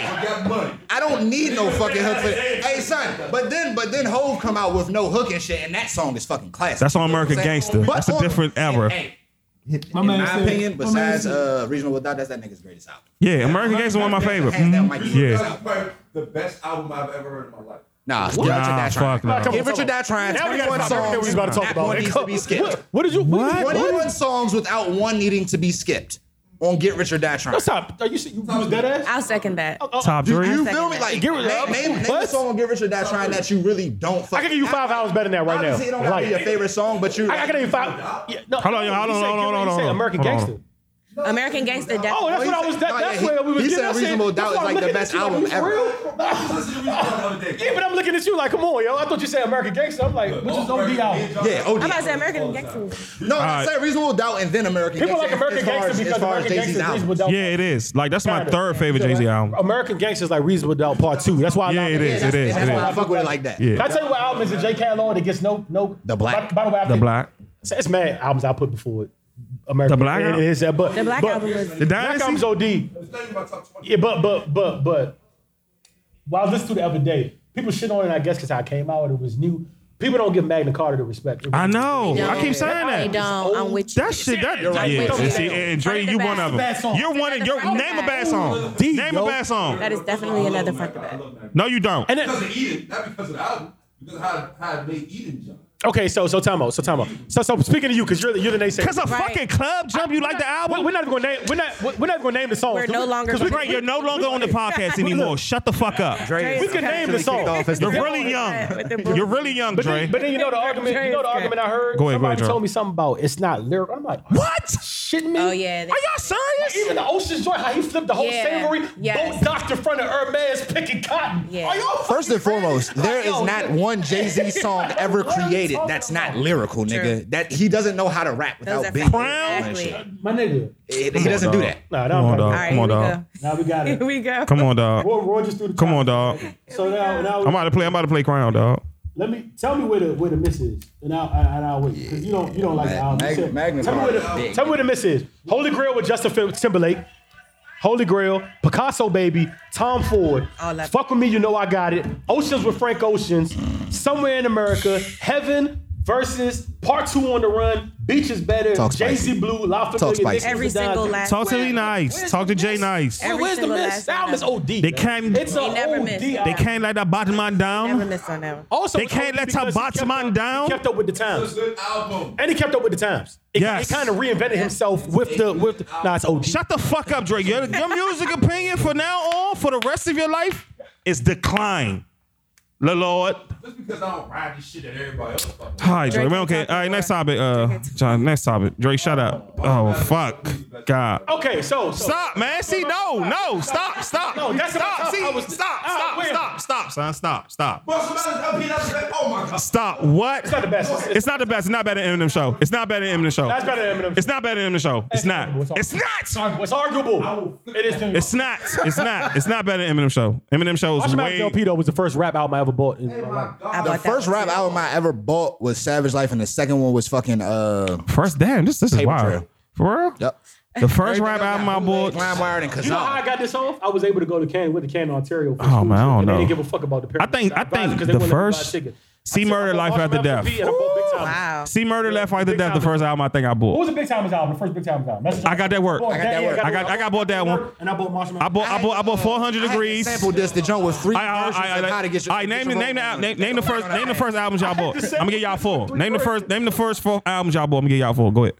Beat, dog. Hey. I don't need no fucking hook for Hey, son, but then but then Hove come out with no hook and shit, and that song is fucking classic. That's on You know what American Gangster. But That's a on- different era. Hey, in my opinion, besides uh, Reasonable Doubt, that's that nigga's greatest album. Yeah, American Gangster one of my favorite. Hands down, might be Yeah. That's probably the best album I've ever heard in my life. Nah, give Nah, Richard that fuck trying. no. Give Rich or Die Tryin'. Now we gotta 21 stop everything we was about to talk That about. one needs to be skipped. What, what did you? What? what? 21 songs without one needing to be skipped on Get Rich or Die Tryin'. Stop. Are you, you, you was dead ass? I'll second that. Oh, oh, Top Do three. you second feel me? that. Like, Get rid of- name, name, name What? a song on Get Rich or Die Tryin' that you really don't fuck I can give you five hours better than that right now. Obviously, it don't gotta be your favorite song, but you. I, I can give you five. Yeah, no, Hold on, y'all. Hold you on, said hold on, Gilbert, hold you on, said hold on. American Hold on. Gangster. American Gangster. Oh, that's what I was. That, oh, that's where we was he getting. said I Reasonable Doubt that's is why I'm like the looking best at you album like, ever. for real? Listen to me the other day. Yeah, but I'm looking at you like, come on, yo. I thought you said American Gangster. I'm like, which is OD album? Yeah, OD. I'm about to say American Gangster. No, I Alright. said Reasonable Doubt and then American People like American as Gangster because as far as American Jay Gangster is. Reasonable Doubt. Yeah, it is. Like that's my third favorite Jay Z album. American Gangster is like Reasonable Doubt Part Two. That's why I Yeah, it is. It is. That's why I fuck with it like that. Can I tell you what album is a J. Khaled that gets no no The Black. By, by the way, The Black. It's, it's mad albums I put before it. American. The Black It album? is, uh, but, The Black but, album was- The Black Dynasty. album's OD. It's not even my top 20. Yeah, but but but but while I was listening to the other day, people shit on it. I guess because I came out, it was new. People don't give Magna Carta the respect. I know. I keep don't. saying They that. don't. I'm with you. That shit, that You're right. yeah. You're right. And, see, and Dre, you one of Bad them. song. You're one of your name a bad song. D, Name a yo. bad song. That is definitely another front to back. No, you don't. And then, Because of Eden, not because of the album. Because of how, how it made Eden jump. Okay, so so time out, so time out. So so speaking to you, because you're the you're the naysayer. Cause a Right. fucking club jump, you like the We're, album? we're not even gonna name we're not we're not even gonna name the songs. We're no longer- 'Cause we- Right, you're no longer on the podcast anymore. Shut the fuck up. Dre We can name the song. You're really young. You're really young, But Dre. then, but then you know the argument. You know the argument I heard. Go ahead, go Somebody ahead, Dre. told me something about it's not lyrical. I'm like, What? shitting me? Oh yeah. Are y'all serious? Even the Ocean's Joy, how he flipped the whole Yeah. savory Yes. boat docked in front of Hermes picking cotton. Yeah. Are y'all First and foremost, there is not one Jay Z song ever created that's not lyrical, nigga. That he doesn't know how to rap without being Crown? Exactly. my nigga? He, he doesn't do that. Nah, Come on, dog. All right, Come on, we dog. go. Now we got Here it. we go. Come on, dog. Roy, Roy just threw the Come top. on, dog. So now, now I'm about to play. I'm about to play Crown, dog. let me tell me where the where the miss is, and I'll and I'll wait because you don't you don't like the album. Mag- You tell me where the tell me where the miss is. Holy Grail with Justin Fim- Timberlake. Holy Grail, Picasso Baby, Tom Ford. Fuck with me, you know I got it. Oceans with Frank Oceans. Somewhere in America. Heaven versus Part Two on the Run. Beach is better. Talk Jay. Z Blue. La Familia. Talk spicy. Nicholas Every Adon. single last. Talk to me Where- nice. where's Talk to the Jay miss? nice. Where- Every Where's the single miss? last The album is one. OD. They man. can't- It's a They never OD miss. They can't let that bottom man Never down. missed on that one. Also, They it's can't OD let because her he kept man up- down. He kept up with the times. good album. And he kept up with the times. It, Yes. it kind of reinvented himself with the with. The, nah, it's OD. Shut the fuck up, Drake. Your, your music opinion for now on, for the rest of your life, is decline. The Lord. Just because I don't ride this shit that everybody else fucking. All right, Dre. Drake We okay. All right, next topic. Uh, John, next topic. Dre, shut up. Oh fuck, God. Okay, so, so Stop, man. See, no, no, stop, stop. No, that's stop. what I- See, stop, Ah, stop, stop, stop, son. Stop, stop. Bro, somebody's LP, that's that. Oh my god. Stop. What? It's not the best. It's, It's not the best. It's not better than Eminem show. It's not better than Eminem show. That's better than Eminem. It's not better than Eminem show. It's not. It's not. It's arguable. It is. It's not. It's not. It's not better than Eminem show. Eminem show is Watch way. LP though was the first rap album I ever bought. In my life. I The bought first rap too. album I ever bought was Savage Life, and the second one was fucking uh. First, damn, this this is Paper wild. Trail. For real? Yep. The first rap album I bought. LimeWire and You know how I got this off? I was able to go to Canton with the Canton, Ontario. For Oh, school man, I don't and They know. didn't give a fuck about the I think I think because they the wouldn't let me buy a first. See Murder Life After Death. Mathers LP and I bought Big Time. Wow. See Murder Life After Big Death. The Time. first album I think I bought. What bought. was the Big Time album? The first Big Time album. That's I got that work. I got that work. I got- I got bought that one. And I bought Marshall I bought I bought I bought 400 I had to degrees. sample this the joint with three I, I, versions I, of how to get your. all right, name, get your name, the, al- name, name the first name the first albums y'all bought. I'm gonna get y'all four. Name the first name the first four albums y'all bought. I'm gonna get y'all four. Go ahead.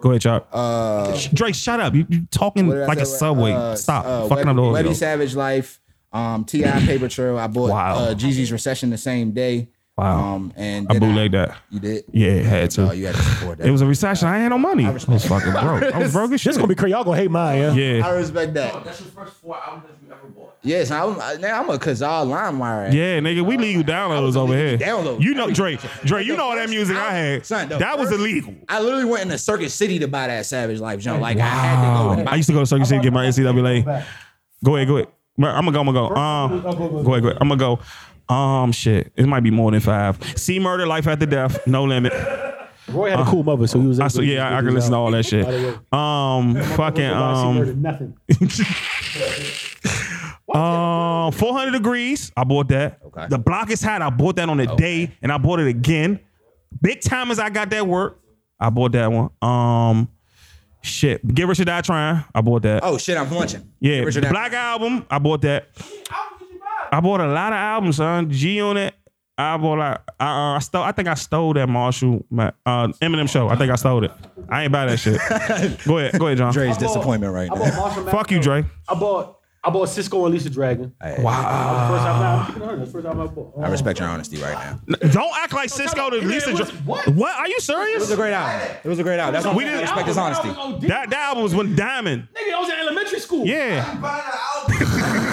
Go ahead, Chuck. Uh, Drake, shut up. You, you talking What did I like a say? subway. Uh, Stop. uh, Fucking up Webbie, the Webbie audio. Savage Life, um, T.I. Paper Trail. I bought Wow. uh, Jeezy's Recession the same day. Wow. Um, and I then bootlegged that. You did? Yeah, had to. Oh, you had to support that. It was a recession. I ain't had no money. I was fucking broke. I was broke as shit. This gonna be crazy. Y'all gonna hate mine, yeah. Yeah. I respect that. That's your first four albums that you ever bought. Yes, I'm. I, now I'm a Kazaa LimeWire. Yeah, nigga, we legal downloads over here. downloads. You know, Drake, Drake, you know all that music I had. Son, the That was illegal. I literally went into Circuit City to buy that Savage Life jump. Like I had to go. I used to go to Circuit City to get my NCAA. Go ahead, go ahead. I'm gonna go. I'm gonna go. Um, go ahead, go ahead. I'm gonna go. Um, shit. It might be more than five. C murder, life after death, no limit. Roy had a cool mother, so he was. I so to yeah, I, I can his listen to all that shit. By the way. Um, fucking um, nothing. um, 400 degrees. I bought that. Okay. The block is hot. I bought that on the day, and I bought it again. Big Tymers I got that work. I bought that one. Um, shit. Get Rich or Die Trying. I bought that. Oh shit, I'm flinching. Yeah, Richard the Black Album. I bought that. I bought a lot of albums, son. G on it. I bought like I, uh, I stole. I think I stole that Marshall Ma- uh, Eminem show. I think I stole it. I ain't buy that shit. go ahead, go ahead, John. Dre's disappointment right I now. bought Marshall Fuck you, Mathers. Dre. I bought. I bought Sisqo and Lisa Dragon. Hey, Wow. First time, nah, I'm keeping it. That's first time I bought. I respect your honesty right now. Don't act like Sisqo to Lisa. it was- Dre- what? What? Are you serious? It was a great album. It was a great album. That's what We we didn't- didn't respect his honesty. That that album was when Diamond. Nigga, I was in elementary school. Yeah, Buying an album.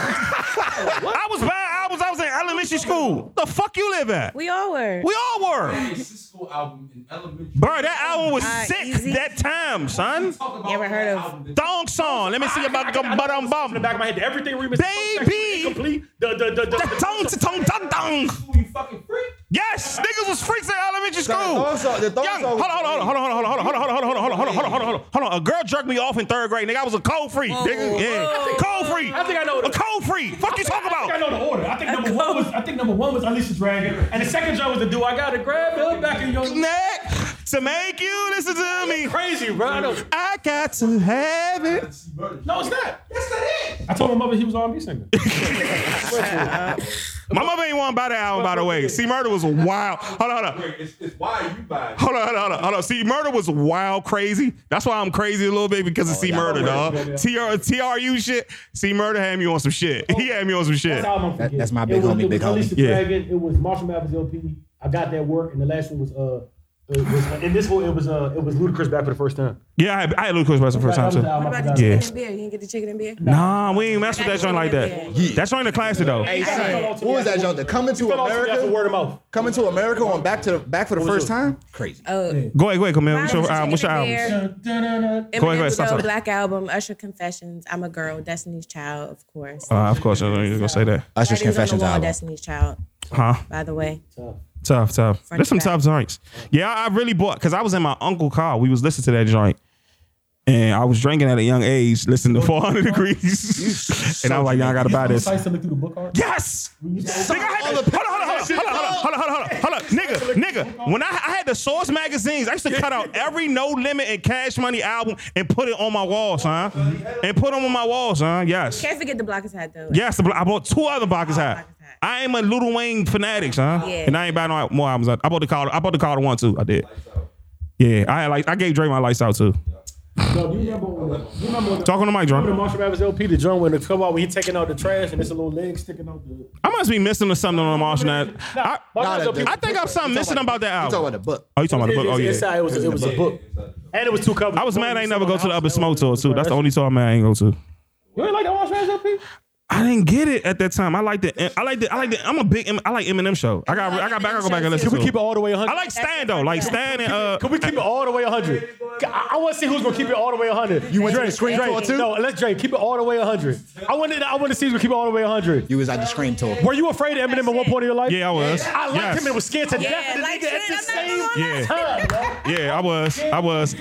I was buying albums. I was in elementary school. The fuck you live at? We all were. We all were. A Sisqo album in elementary. Bro, that album was Ah, sick easy. that time, son. Talk You ever heard of- album Thong song. Let me see about the bottom In the bum. back of my head, everything remix. Baby! complete. The the the the. The tong tong tong tong. Who you fucking freak? Yes, niggas was freaks in elementary school. thong the Young, hold on, hold on, hold on, hold on, hold on, hold on, hold on, hold on, hold on, hold on, hold on, hold on, hold on. A girl jerked me off in third grade, nigga. I was a cold freak, nigga. Yeah, cold freak. I think I know A the- cold freak. Fuck you talk I think I know the order. I think number one was I think number one was Alicia Dragon, and the second joint was the do I gotta grab her back in your Neck to make you listen to me. crazy, bro. I know. I got to have it. No, it's not. Yes, that is. I told my mother he was R&B singer. My mother ain't want to buy that album, by the way. See, Murder was wild. Hold on, hold on. It's, it's why you buy it. Hold on, hold on, hold on, hold on. See, murder was wild, crazy. That's why I'm crazy a little bit because of C murder, dog. TR, TRU shit. C murder had me on some shit. He had me on some shit. That's how I'm gonna That- that's my It big was- homie, it was big homie. Alicia Yeah. Dragon. It was Marshall Mathers LP. I got that work, and the last one was uh. It was, in this one, it was uh, it was Ludacris back for the first time. Yeah, I had, I had Ludacris Bass the first time That was the too. What about forgot. the Yeah. chicken and beer? You didn't get the chicken and beer? Nah, we ain't mess with that joint like that. That joint a classic though. Hey, son, fell off to what was that after- joint? The Coming to fell off me after America? Word of mouth. Coming to America on back to the back for the first time? Crazy. Oh, Go ahead, go ahead, come here. What's your, Mine was um, what's your Chicken albums? and Go ahead, go ahead, Eminem's stop, Go, stop. Black Album, Usher Confessions, I'm a Girl, Destiny's Child, of course. Uh, of course, I know you're gonna say that. Usher's Writings on the Confessions Wall, album. Destiny's Child, Huh? by the way. Tough, tough. There's some tough joints. Yeah, I really bought because I was in my uncle car. We was listening to that joint. And I was drinking at a young age, listening to 400 Degrees. and I was like, y'all gotta buy this. Through the book? Yes! Hold on, hold on, hold on, hold on, hold on, hold on, hold on. Nigga, nigga, when I, I had the Source magazines, I used to cut out every No Limit and Cash Money album and put it on my walls, huh? And put them on my walls, huh? Yes. Can't forget the Blockers hat, though. Yes, the, blo- I bought two other Blockers hats. Blockers Hat. I am a Lil Wayne fanatic, huh? Yeah. And I ain't buying no more albums. I bought the Carter. I bought the Carter one too. I did. Yeah, I had like I gave Dre my lights out too. Yo, do you remember? When, you remember when the, Talk on the remember the Marshall Mathers LP, the joint when the come out when he taking out the trash and it's a little leg sticking out the. I must be missing something on the Martian. I, I, Marshall Nah, Mathers LP. I think I'm something missing about that You talking about the book? Oh, you talking about the book? Oh, Inside, yeah. it was, it was a book, and it was two covers. I was mad I ain't never go to the Up in Smoke tour, too. That's the only tour I'm mad I ain't go to. You ain't like the Marshall Mathers LP? I didn't get it at that time. I like the. I like the. I like the. I'm a big. M- I like Eminem show. I got. I got back. I go back and listen Can we to. keep it it. all the way 100? I like Stan though. Like Stan and uh. Can we keep it all the way 100? I, I want to see who's gonna keep it all the way 100. You went to Drake, the Scream Drake, tour too? No, let's Drake keep it all the way 100. I wanted. I want to see who's gonna keep it all the way 100. You was at the Scream tour. Were you afraid of Eminem at one point in your life? Yeah, I was. I liked Yes. him and was scared to Yeah, death of the like nigga at the I'm same gonna Yeah. time. bro. Yeah, I was. I was.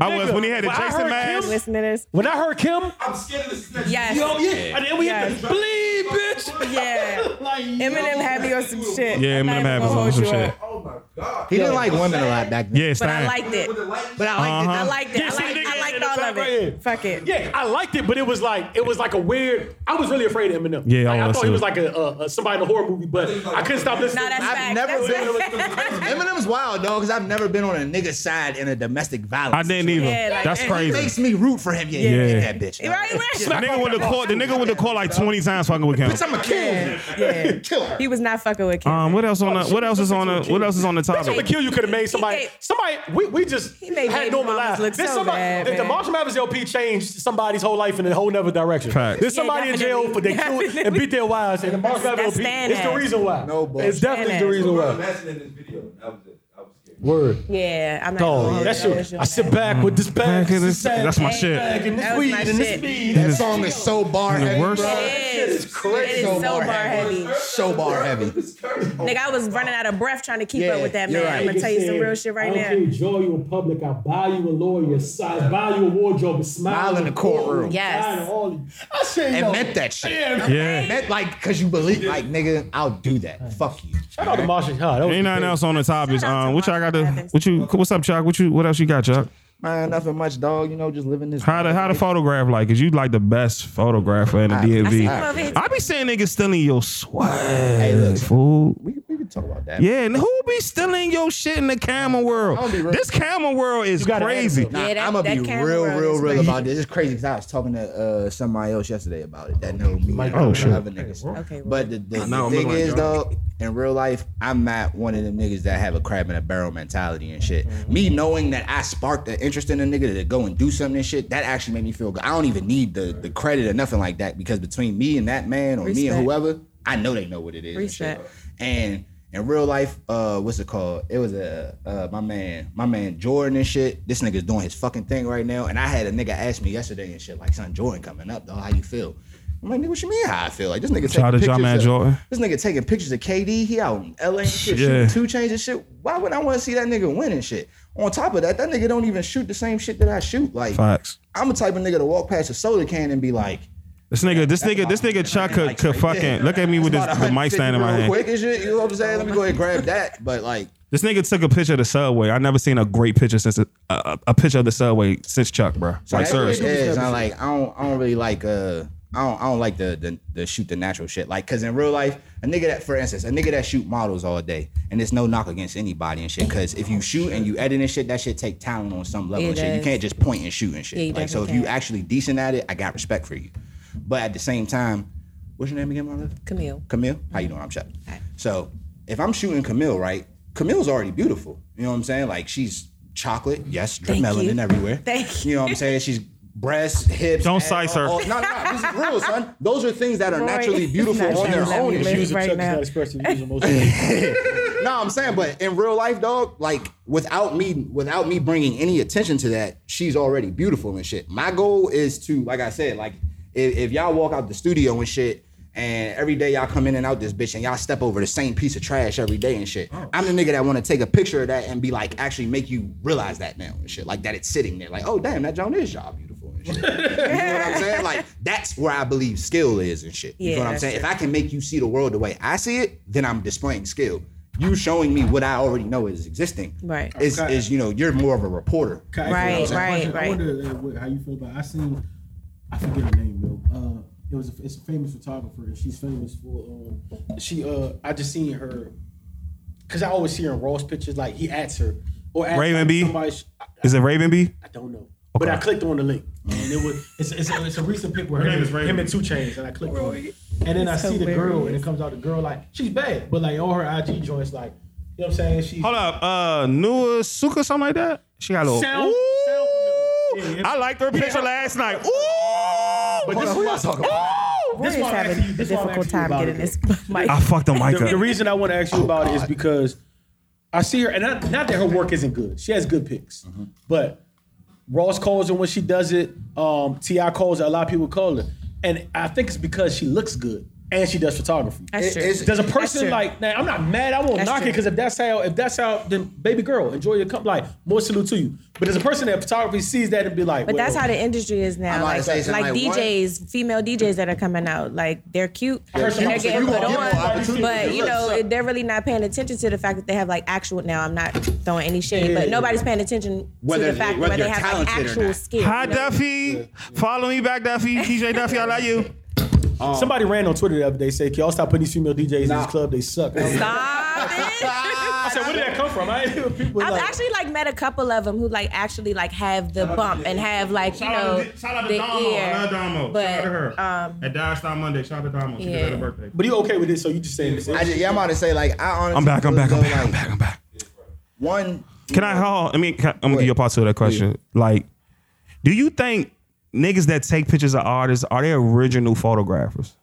I was when he had the Jason heard mask. Kim- Listen to this. When I heard Kim, I'm scared of this. Yes. yo, yeah, and then we had to bleed, bitch. Yeah. Like, Eminem had me on some shit. Yeah, I'm not Eminem even had me gonna on hold some you shit. up. Oh my god. He didn't like women a lot back then. Yeah, But I Stan. liked it. With the light. But I liked Uh-huh. I liked it. Yeah, I see the liked, nigga I in liked the all back of right it. here. Fuck it. Yeah, I liked it, but it was like it was like a weird. I was really afraid of Eminem. Yeah, I like, I was thought he too. was like a, a, a somebody in a horror movie, but I couldn't stop listening. Nah, that's I've facts. never That's been- facts. Eminem's wild, dog, because I've never been on a nigga's side in a domestic violence. I didn't either. Yeah, like- That's And It crazy. makes me root for him. Yeah, yeah. Yeah. that bitch. Right, right. The nigga with the call. The nigga with the call like 20 times fucking with Kim. Bitch, I'ma kill you. Yeah. Kill her. He was not fucking with Kim. Um, what else on the? What else is on the? What else is on the Bitch, I'm topic? gonna kill you could have made somebody. made- somebody. We, we just He made had baby normal mamas lives. look There's so somebody. bad, the, the man. Marshall Mathers LP changed somebody's whole life in a whole nother direction. Facts. There's Yeah, somebody in jail for they definitely. killed and beat their wives, and the Marshall Mathers That's LP Stan is the ass. reason why. No bullshit. It's definitely the Stan reason why. imagine in this video. That was it. I was scared. Word. Yeah, I'm not. gonna hold that you. shit. I sit back with this bag. Back in this- this that's my bag, shit. bag, And this That was weed my and this shit. speed. That song is so bar the heavy, worst- bro. It is. crazy. It is so bar heavy. So bar heavy. Nigga, I was running out of breath trying to keep Yeah, up with that man. right. I'm gonna tell you some real shit right I now. don't enjoy you in public. I buy you a lawyer, I buy you a wardrobe, and smile, Smile in the courtroom. Yes. I said, And yo, meant that shit. Yeah. Yeah. Meant like, cause you believe, like, nigga, I'll do that. Fuck you. Shout out to Marshall. Huh, that Ain't nothing else on the topics. Shout out Um, what y'all got to? What you? What's up, Chuck? What you? What else you got, Chuck? Man, nothing much, dog. You know, just living this. How the how the photograph like? Cause you like the best photographer in the I- DMV. see I, him over here. be saying niggas stealing your swag, Hey, look. fool. We, we can talk about that. Yeah, and who be stealing your shit in the camera world? I'll be real. This camera world is gotta crazy. edit Nah, Yeah, that- I'm gonna that be camera real, world real, is real crazy. about this. It's crazy because I was talking to uh, somebody else yesterday about it that know me. and Oh, shit. Other niggas. Okay, well. But the, the, know, the I'm thing looking is, at though, in real life, I'm not one of them niggas that have a crab in a barrel mentality and shit. Me knowing that I sparked the interest in a nigga to go and do something and shit, that actually made me feel good. I don't even need the, the credit or nothing like that because between me and that man or me and whoever, I know they know what it is. Respect. And, shit. and in real life, uh, what's it called? It was a uh, my man, my man Jordan and shit. This nigga's doing his fucking thing right now. And I had a nigga ask me yesterday and shit, like, son, Jordan coming up, though. How you feel? I'm like, nigga, what you mean how I feel? Like this nigga out taking pictures of- Jordan. This nigga taking pictures of KD. He out in LA and shit, Yeah. shooting 2 Chainz and shit. Why would I want to see that nigga winning shit? On top of that, that nigga don't even shoot the same shit that I shoot. Like, Facts. I'm the type of nigga to walk past a soda can and be like, This nigga, this nigga, this nigga Chuck could, could fucking look at me with this the mic 150 stand in my hand. Quick and shit, you know what I'm saying? Let me go ahead and grab that. But like, This nigga took a picture of the subway. I never seen a great picture since a, a, a picture of the subway since Chuck, bro. So Like that's seriously. is. I'm like, I don't, I don't really like, uh, I don't, I don't like the, the the shoot the natural shit. Like, cause in real life, a nigga that, for instance, a nigga that shoot models all day, and it's no knock against anybody and shit. Cause if you shoot and you edit and shit, that shit take talent on some level It and shit. You can't just point and shoot and shit. Yeah, like, so if definitely you actually decent at it, I got respect for you. But at the same time, what's your name again, my love? Camille. Camille, how you doing? I'm Chuck. Hi. So if I'm shooting Camille, right? Camille's already beautiful. You know what I'm saying? Like she's chocolate, yes, drip Thank melanin you. everywhere. Thank you. You know what I'm saying? She's breasts, hips. Don't size her. all- No, no, no. This is real, son. Those are things that are Roy, naturally beautiful on their own. let and me shit. right Chuck is now. not expressing emotions. No, I'm saying, but in real life, dog, like without me, without me bringing any attention to that, she's already beautiful and shit. My goal is to, like I said, like if, if y'all walk out the studio and shit, and every day y'all come in and out this bitch, and y'all step over the same piece of trash every day and shit. I'm the nigga that want to take a picture of that and be like, actually make you realize that now and shit, like that it's sitting there, like, oh damn, that John is y'all beautiful and shit. you know what I'm saying? Like that's where I believe skill is and shit. You Yeah, know what I'm that's saying? If I can make you see the world the way I see it, then I'm displaying skill. You showing me what I already know is existing. Right. Is Okay. is you know you're more of a reporter. Can I Right, right, question? right. I wonder uh, how you feel about. I seen, I forget her name though. Uh, it was a, it's a famous photographer. and She's famous for. Um, she uh, I just seen her, cause I always see her in Ross pictures. Like he asks her or asks Raven like, B? somebody I, Is it Raven B? I don't know. Okay. But I clicked on the link, and it was it's it's a, it's a recent pic where Her him, name is him Raven. and 2 Chainz, and I clicked on it, and then I see the girl, and it comes out the girl like she's bad, but like all her IG joints like you know what I'm saying she Hold up, uh, Nua Suka, something like that. She got a little. sound, Ooh. sound. Yeah, yeah. I liked her picture last night. Ooh. But this, Who y'all talking about? This is why I'm having asking a this why I'm difficult time getting this mic. I fucked the mic the, the reason I want to ask you about it is because I see her, and not, not that her work isn't good. She has good pics, but Ross calls her when she does it. Um, T.I calls her. A lot of people call her, and I think it's because she looks good and she does photography. That's true. It's- Does a person true. like now? I'm not mad. I won't That's knock true. it because if that's how, if that's how, then baby girl, enjoy your cup. Like more salute to you. But as a person that photography sees that and be like, But that's how the industry is I'm now. about to Like, say something like like, what? DJs, female DJs that are coming out, like they're cute and First of they're getting put gonna give them on. But you know, they're really not paying attention to the fact that they have like actual. Now, I'm not throwing any shade, Yeah, but yeah, nobody's paying attention Whether to the fact whether where they have like actual not. skill. Hi you know? Duffy, follow me back, Duffy. DJ Duffy, I love you. Somebody ran on Twitter the other day say, "Can y'all stop putting these female DJs in this club? They suck." I Stop it. I said, "Where did that come from?" I didn't hear people I've like, actually like met a couple of them who like actually like have the bump and have like you Shout know out to, shout out to the Damo. ear. Damo. But shout out to her. um, At Dire Style Monday. Shout out to Damo. She Yeah. had her birthday. But you okay with this? So you just saying this? I just, yeah, I'm about to say like I honestly. I'm back. I'm back. I'm though, back. I'm back. I'm back. One. Can I hold? I mean, can, I'm gonna give you a part two of that question. Like, do you think niggas that take pictures of artists are they original photographers?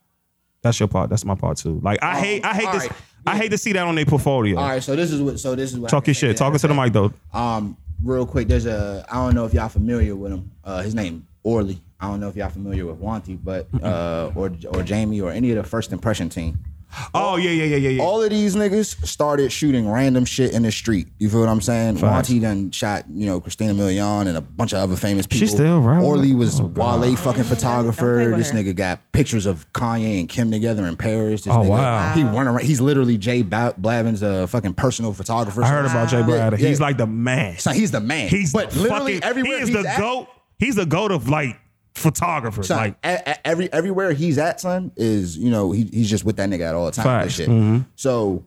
That's your part. That's my part too. Like, I hate. I hate all this. right. I hate to see that on their portfolio. All right, so this is what. So this is what. Talk your shit. Talking to the mic though. Um, real quick, there's a. I don't know if y'all familiar with him. Uh, his name Orly. I don't know if y'all familiar with Wanty, but uh, or or Jamie or any of the first impression team. Oh yeah, yeah, yeah, yeah, yeah. All of these niggas started shooting random shit in the street. You feel what I'm saying? Facts. Wanty done shot, you know, Christina Milian and a bunch of other famous people. She's still around? Orly was Oh, Wale fucking photographer. Don't play with This nigga got pictures of Kanye and Kim together in Paris. This Oh, nigga, wow. He run around. He's literally Jay Ba- Balvin's uh, fucking personal photographer. I heard about J Balvin. Yeah, He's yeah. like the man. So he's the man. He's but the literally fucking, everywhere he is he's the at, goat. He's the goat of like photographers. Son, like a- a- every everywhere he's at, son, is you know he, he's just with that nigga at all the time. Shit. Mhm. So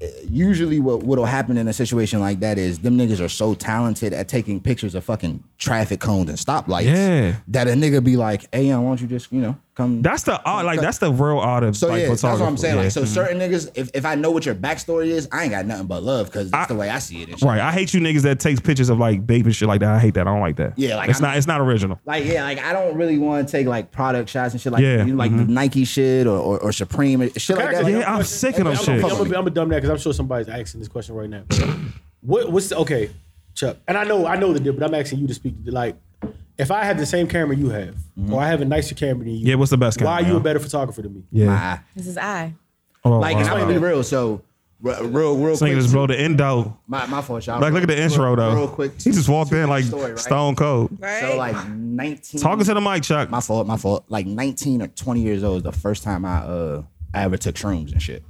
uh, usually what what'll happen in a situation like that is them niggas are so talented at taking pictures of fucking traffic cones and stoplights. Yeah. that a nigga be like, hey, why don't you just you know come? that's the art. Like that's the real art of so like yeah, that's what I'm saying. Yeah. Like, so Mhm. certain niggas, if, if I know what your backstory is, I ain't got nothing but love because that's I- the way I see it. And shit. Right. I hate you niggas that takes pictures of like baby shit like that. I hate that. I don't like that. Yeah, like, it's I'm- not. It's not original. Like yeah, like I don't really want to take like product shots and shit like Yeah, you know, like the mhm. Nike shit or, or, or Supreme and shit like that. Yeah, Like, I'm sick of them I'm, shit. I'm, gonna, I'm gonna dumb that because I'm sure somebody's asking this question right now. what, what's okay, Chuck? And I know I know the deal, but I'm asking you to speak. Like, if I have the same camera you have, or I have a nicer camera than you, Yeah, what's the best camera? Why are you a better photographer than me? Yeah. my- This is I. Oh, like, and wow. I'm gonna be real. So, r- real, real This nigga quick. just blow the endo. My, my fault, y'all. Like, look at the intro though. Real quick. He just walked in like story, right? stone cold. Right? So, like 19. Talking to the mic, Chuck. My fault, my fault. Like 19 or 20 years old is the first time I uh I ever took shrooms and shit.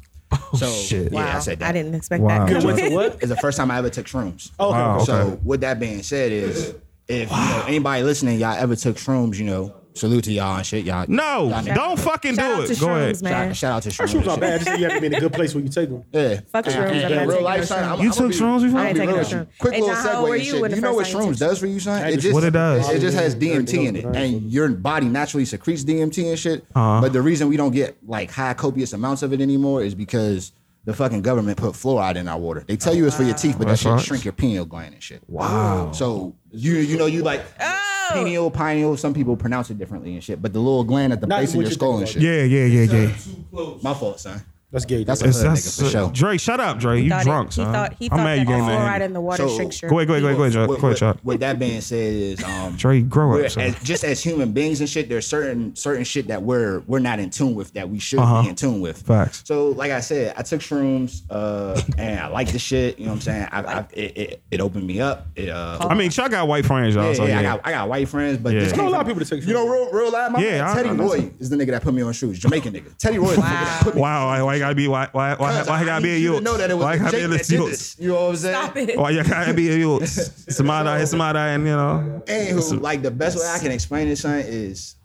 so, shit. Yeah, I Wow. said that. I didn't expect Wow. that. Good, what's the what? It's the first time I ever took shrooms. Oh, okay. Wow. okay. So with that being said, is if you know, anybody listening, y'all ever took shrooms, you know, salute to y'all and shit. Y'all No, y'all don't fucking Shout do out it. to Go ahead. man. Shout, shout out to shrooms. Shrooms and not shit. bad. Just you have to be in a good place when you take them. Yeah. Fuck And- shrooms, and- I'm and not real taking life, son. I'm- You I'm took be- shrooms before? I'm I ain't taking no real. shrooms. Quick Hey, little John, segue and you shit. You know what first time you shrooms does for you, son? It just- just What it does? It just has DMT in it, and your body naturally secretes DMT and shit. Uh-huh. But the reason we don't get like high copious amounts of it anymore is because the fucking government put fluoride in our water. They tell you it's for your teeth, but that That's shit shrink your pineal gland and shit. Wow. So you you know you like Oh. pineal, pineal. Some people pronounce it differently and shit. But the little gland at the Not base of what your you skull and about shit. Yeah, yeah, yeah, uh, yeah. My fault, son. That's gay. That's That's a It's, hood that's, nigga for sure. Dre, shut up, Dre. You Thought it- drunk, he thought he I'm thought mad you that the getting fluoride that. in the water So- shrinks your Go ahead, go ahead, go ahead, go ahead, Chuck. With, Go ahead, with- Chuck. with that being said, is um, Dre, grow we're- up, son. as, just as human beings and shit, there's certain certain shit that we're we're not in tune with that we should Uh-huh. be in tune with. Facts. So, like I said, I took shrooms uh, and I like the shit. You know what I'm saying? I, I, it, it, it opened me up. It, uh, I mean, Chuck got white friends, y'all. yeah, so yeah, yeah. I got I got white friends, but Yeah. this I know a lot of people that take You know, real real live. My Yeah, man, I- Teddy I know Roy is the nigga that put me on shoes. Jamaican nigga. Teddy Roy is the nigga that put me. Wow, why, why gotta be why why why, why, I gotta be a need you you? to know that it was Why you gotta be Jake a that did you? this. You know what I'm saying? Stop it. Why you gotta be a you? Somebody, somebody, and you know. Anywho, like the best way I can explain this, son, is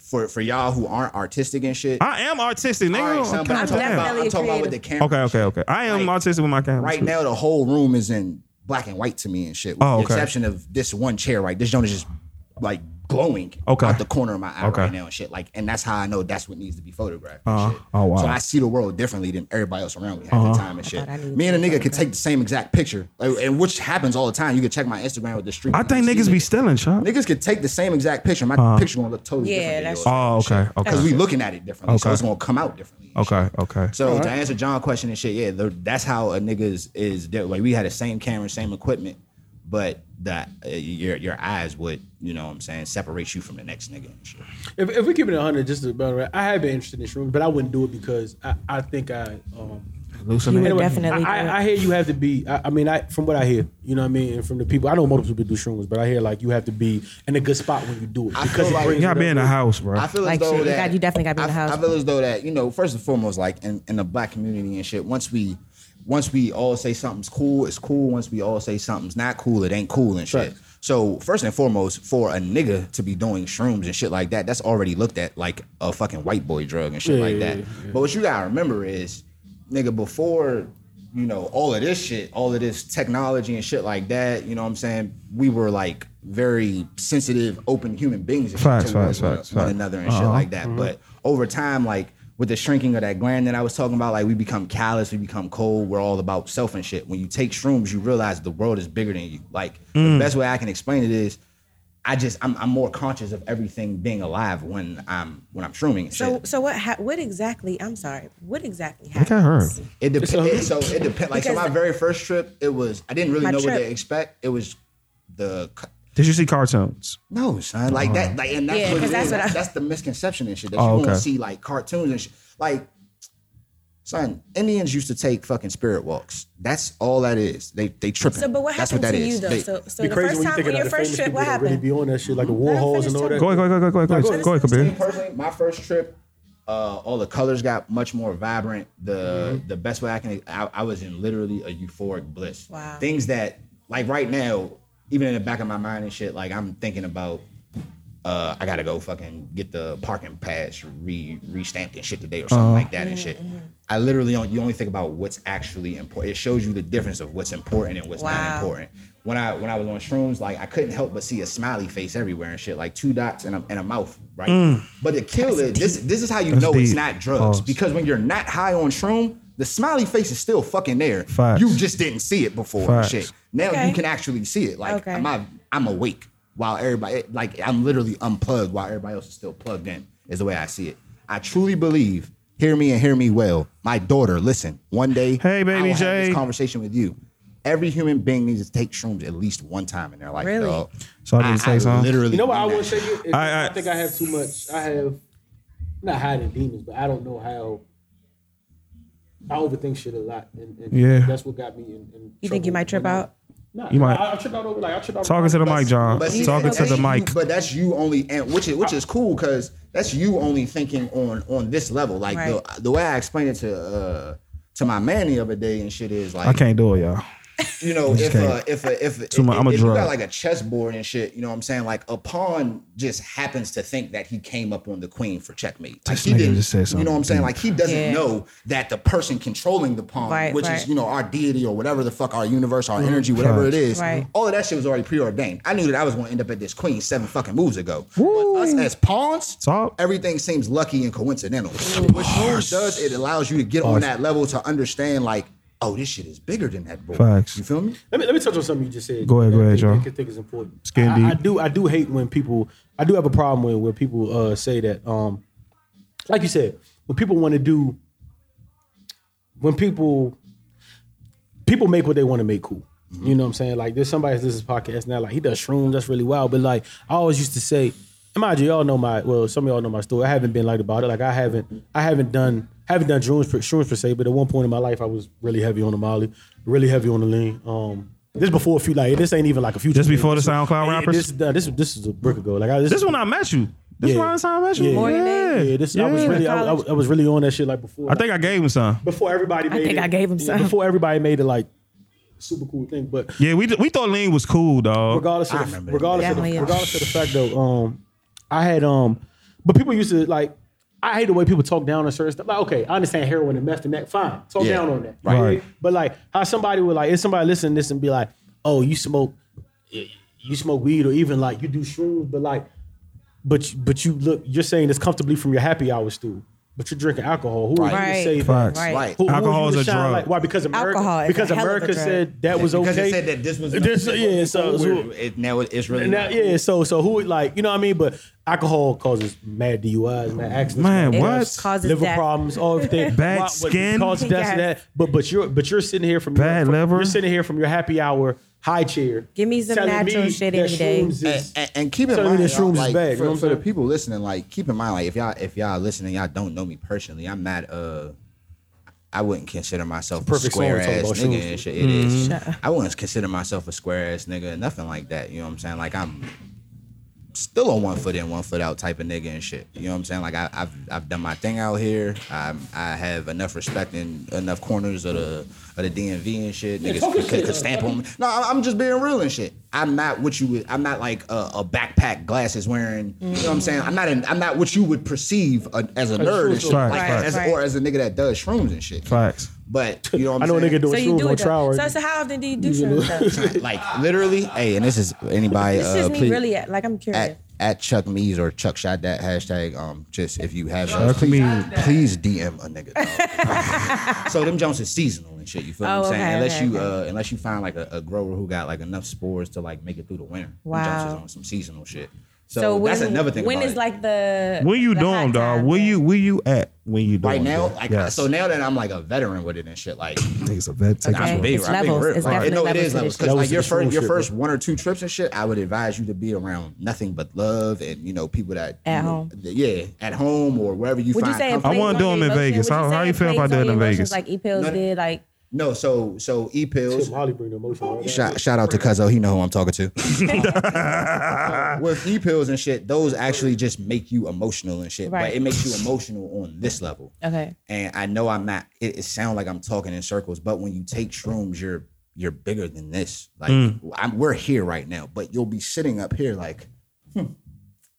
for for y'all who aren't artistic and shit. I am artistic, nigga. All right, son, but I'm talking about, I'm talking about with the camera. Okay, okay, okay. I am Like, artistic with my camera. Right now, the whole room is in black and white to me and shit. With Oh, the okay. exception of this one chair, right? This joint is just like glowing Okay. out the corner of my eye Okay. right now and shit. Like, and that's how I know that's what needs to be photographed. Uh-huh. And shit. Oh, wow. So I see the world differently than everybody else around me half Uh-huh. the time and shit. thought I needed Me and a nigga could take the same exact picture, like, and which happens all the time. You can check my Instagram with the street. I think niggas be stealing, Chuck. Niggas could take the same exact picture. My picture gonna look totally different. Yeah, different. that's Oh, okay, okay. Because we looking at it differently, so it's gonna come out differently. and shit. okay, okay. So to answer John's question and shit, yeah, the, that's how a nigga is, is di- like we had the same camera, same equipment, but that uh, your your eyes would, you know what I'm saying, separate you from the next nigga and shit. If, if we keep it 100, just about right, I have been interested in shrooms, but I wouldn't do it because I, I think I. Um, Loosen You would anyway, definitely I. I, I hear you have to be. I, I mean, I from what I hear, you know what I mean, and from the people, I know multiple people do shrooms, but I hear like you have to be in a good spot when you do it I because feel it like- brings You gotta be in the house, bro. I feel Like, as though shit, you that got- you definitely gotta be in the house. I feel as though that you know, first and foremost, like in, in the black community and shit. Once we, once we all say something's cool, it's cool. Once we all say something's not cool, it ain't cool and shit. Right. So first and foremost, for a nigga to be doing shrooms and shit like that, that's already looked at like a fucking white boy drug and shit Yeah, like that. yeah, But what you gotta remember is, nigga, before you know all of this shit, all of this technology and shit like that, you know what I'm saying? We were like very sensitive, open human beings and Facts, towards facts, one, facts, one facts. another and shit Uh-huh. like that. But over time, like with the shrinking of that gland that I was talking about, like we become callous, we become cold. We're all about self and shit. When you take shrooms, you realize the world is bigger than you. Like Mm. the best way I can explain it is, I just I'm, I'm more conscious of everything being alive when I'm when I'm shrooming. So shit. so what ha- what exactly? I'm sorry. What exactly Look at happens? her. It depends. So it depends. Like so, my very first trip, it was I didn't really My know what to expect. It was the c- Did you see cartoons? no son, like that, like and that's Yeah, what it 'cause that's is. what I- That's, that's the misconception and shit that Oh, you okay. won't see like cartoons and shit. Like, son, Indians used to take fucking spirit walks. That's all that is. They they tripping. So, but what that's happened what that to is. you though? They- so so Be the crazy first when you time think on about your the first trip, people what that really happened? be on that shit, like the war halls and all that. Go ahead, go ahead, go ahead, go ahead, go ahead, go ahead, Me Kabir. personally, my first trip, uh, all the colors got much more vibrant. The the best way I can, I, I was in literally a euphoric bliss. Wow. Things that, like right now, even in the back of my mind and shit, like I'm thinking about. Uh, I gotta go fucking get the parking pass re re-stamped and shit today or something like that and shit. I literally don't. You only think about what's actually important. It shows you the difference of what's important and what's Wow. not important. When I when I was on shrooms, like I couldn't help but see a smiley face everywhere and shit, like two dots and a, and a mouth, right? But to kill is this. This is how you That's know it's not drugs Pause. because when you're not high on shroom, the smiley face is still fucking there. Facts. You just didn't see it before and Facts. shit. Now Okay. you can actually see it. Like Okay. I'm, I'm awake while everybody, like I'm literally unplugged while everybody else is still plugged in. Is the way I see it. I truly believe. Hear me and hear me well. My daughter, listen. One day, Hey, baby I will have Jay. this conversation with you. Every human being needs to take shrooms at least one time in their life. Really? dog. So I need to say something? Literally, You know what I mean would that say? shit. Is, I- I, I- think I have too much. I have not hiding demons, but I don't know how. I overthink shit a lot, and, and Yeah. that's what got me in. in You think you might trip out? Nah, You might- I, I trip out over like I trip out. Talking to the mic, John. But see, Talking to the you- mic. But that's you only, and which is which is cool because that's you only thinking on on this level. Like Right. the the way I explained it to uh to my man the other day and shit is like I can't do it, y'all. You know, if uh, if uh, if Too much- if, I'm a if you got like a chessboard and shit, you know what I'm saying? Like a pawn just happens to think that he came up on the queen for checkmate. Like This he didn't, just said you know what I'm saying? Like he doesn't Yeah. know that the person controlling the pawn, Right, which right. is you know our deity or whatever the fuck our universe, our energy, whatever it is. Right. All of that shit was already preordained. I knew that I was going to end up at this queen seven fucking moves ago. But us as pawns, Talk. everything seems lucky and coincidental. What shrooms does, it allows you to get on that level to understand like. Oh, this shit is bigger than that, bro. Facts. You feel me? Let me let me touch on something you just said. Go ahead, go ahead, I Joe. think- I think is important. It's getting I, I do I do hate when people. I do have a problem with where people uh, say that. Um, like you said, when people want to do, when people people make what they want to make cool. You know what I'm saying? Like there's somebody that's this podcast now, like he does shrooms, that's really wild. But like I always used to say, and mind you, y'all know my well, some of y'all know my story. I haven't been like about it. Like I haven't I haven't done haven't done shrooms per, shrooms per se, but at one point in my life I was really heavy on the Molly, really heavy on the lean. Um this before a few like this ain't even like a few Just before the SoundCloud Yeah, rappers? This, uh, this this is a brick ago. Like I this, This when I met you. This Yeah. when I met you. Yeah. More than yeah. that? yeah, this I was really I, I was- I was really on that shit like before. I think I gave him some. before everybody made think it. I gave him some. Before everybody made it like super cool thing, but Yeah, we we thought lean was cool, dog. regardless of the, regardless of the, regardless of the fact though, um, I had um, but people used to like. I hate the way people talk down on certain stuff. Like, okay, I understand heroin and meth and that. Fine, talk Yeah. down on that, Right. right? But like, how somebody would like, if somebody listen to this and be like, oh, you smoke, you smoke weed, or even like you do shrooms, but like, but but you look, you're saying this comfortably from your happy hour stool. But you're drinking alcohol. Who are you to Right. say that? Facts. Right. Right. Who, who Alcohol you to is a shine drug. Like, why? Because America. Alcohol is because a hell of a America drug. said that was okay. because okay. it said that this was This- yeah, so- so- we're- it, now it's really Now, not. yeah, so so who like you know what I mean? But alcohol causes mad DUIs, mad accidents, Man, mad what? Causes liver death. problems, all everything. Bad What- what skin? causes deaths and that. But but you're but you're sitting here from Bad your, from, liver? You're sitting here from your happy hour high chair. Give me some telling natural me shit that any day. shrooms and, is- and, and keep in telling me mind, that y'all, is like, bad, you for, know for the people listening, like keep in mind, like if y'all if y'all listening, y'all don't know me personally. I'm not uh I wouldn't consider myself a perfect square ass nigga shrooms. and shit. It is. I wouldn't consider myself a square ass nigga, nothing like that. You know what I'm saying? Like I'm still a one foot in, one foot out type of nigga and shit. You know what I'm saying? Like I, I've I've done my thing out here. I I have enough respect in enough corners of the of the DMV and shit. Niggas could, could stamp on me. No, I- I'm just being real and shit. I'm not what you would. I'm not like a, a backpack, glasses wearing. You know what I'm saying? I'm not. An, I'm not what you would perceive a, as a nerd and shit, Right, like right, as, right. or as a nigga that does shrooms and shit. Facts. But you know what I'm I know a saying? nigga doing So you shrooms do on it. trial. So, so how often do you do shrooms? like literally, hey, and this is anybody. This uh, is me please, really like I'm curious. at, at Chuck Meez or Chuck Shot that hashtag. Um, just if you have Chuck those, please, please DM a nigga. so them Jones is seasonal and shit. You feel Oh, what I'm saying? okay, unless okay, you okay. uh, unless you find like a, a grower who got like enough spores to like make it through the winter. Them Wow. Jones is on some seasonal shit. So, so when, that's another thing. When about is it. like the When you the doing, hot dog? Where then? you where you at when you doing? right now? dog? Like yes. so now that I'm like a veteran with it and shit, like Niggas a vet. Take Okay. a I'm big. It's I'm being levels. real. It's Like, no, it levels is to levels. this Because like your first, your shit, first one or two trips and shit, I would advise you to be around nothing but love and you know people that At you know, home. Yeah, at home or wherever you Would you find. say. I wanna do them in? Vegas. How- how you feel about plays I did on it in Vegas? Like E pills did, like No, so so e pills. Molly bring the emotion right. Shout, shout out to Cuzzo, he know who I'm talking to. With e pills and shit, those actually just make you emotional and shit. Right. But it makes you emotional on this level. okay. And I know I'm not. It, it sounds like I'm talking in circles, but when you take shrooms, you're you're bigger than this. Like I'm, we're here right now, but you'll be sitting up here like, hmm,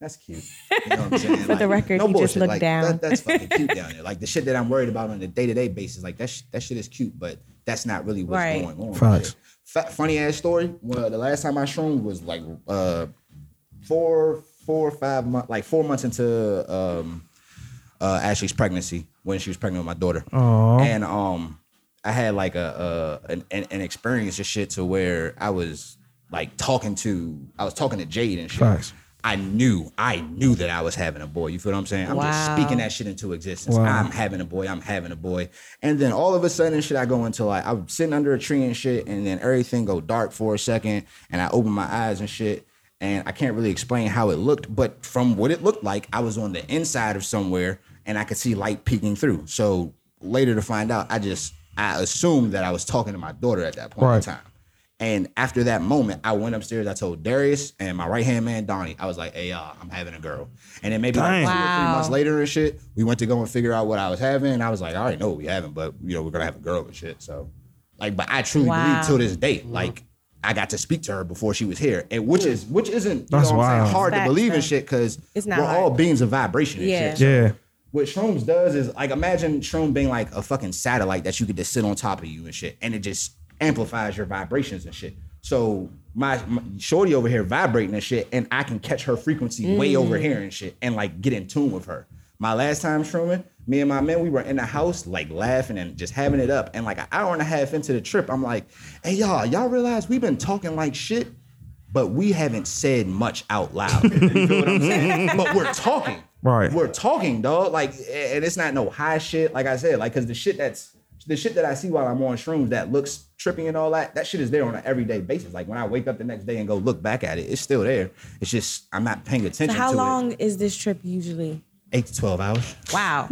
that's cute. You know what I'm saying? For the record, he just looked like, down. That, that's fucking cute down there. Like the shit that I'm worried about on a day to day basis, like that sh- that shit is cute, but that's not really what's Right. going on. Facts. Fa- funny ass story. Well, the last time I shroomed was like uh four, four or five months, like four months into um uh Ashley's pregnancy when she was pregnant with my daughter. Aw. And um I had like a, a an, an an experience of shit to where I was like talking to I was talking to Jade and shit. Facts. I knew, I knew that I was having a boy. You feel what I'm saying? I'm just speaking that shit into existence. Wow. I'm having a boy. I'm having a boy. And then all of a sudden, shit, I go into like I'm sitting under a tree and shit, and then everything go dark for a second, and I open my eyes and shit, and I can't really explain how it looked, but from what it looked like, I was on the inside of somewhere, and I could see light peeking through. So later to find out, I just I assumed that I was talking to my daughter at that point in time. And after that moment, I went upstairs. I told Darius and my right hand man Donnie, I was like, "Hey, y'all, I'm having a girl." And then maybe like Dang. two or three months later and shit, we went to go and figure out what I was having. And I was like, "I already know what we having, but you know, we're gonna have a girl and shit." So, like, but I truly Wow. believe till this day, like. I got to speak to her before she was here, and which is which isn't you know what I'm wild. saying, hard Facts, to believe in shit because we're hard. all beings of vibration and Yeah. shit. So Yeah. what shrooms does is like imagine shroom being like a fucking satellite that you could just sit on top of you and shit, and it just amplifies your vibrations and shit. So my, my shorty over here vibrating and shit, and I can catch her frequency way mm. over here and shit, and like get in tune with her. My last time shrooming, me and my men, we were in the house like laughing and just having it up. And like an hour and a half into the trip, I'm like, "Hey y'all, y'all realize we've been talking like shit, but we haven't said much out loud." you feel what I'm saying? but we're talking. Right. We're talking, dog. Like, and it's not no high shit. Like I said, like, cause the shit that's the shit that I see while I'm on shrooms that looks trippy and all that, that shit is there on an everyday basis. Like when I wake up the next day and go look back at it, it's still there. It's just I'm not paying attention. So how long it. is this trip usually? Eight to twelve hours. Wow.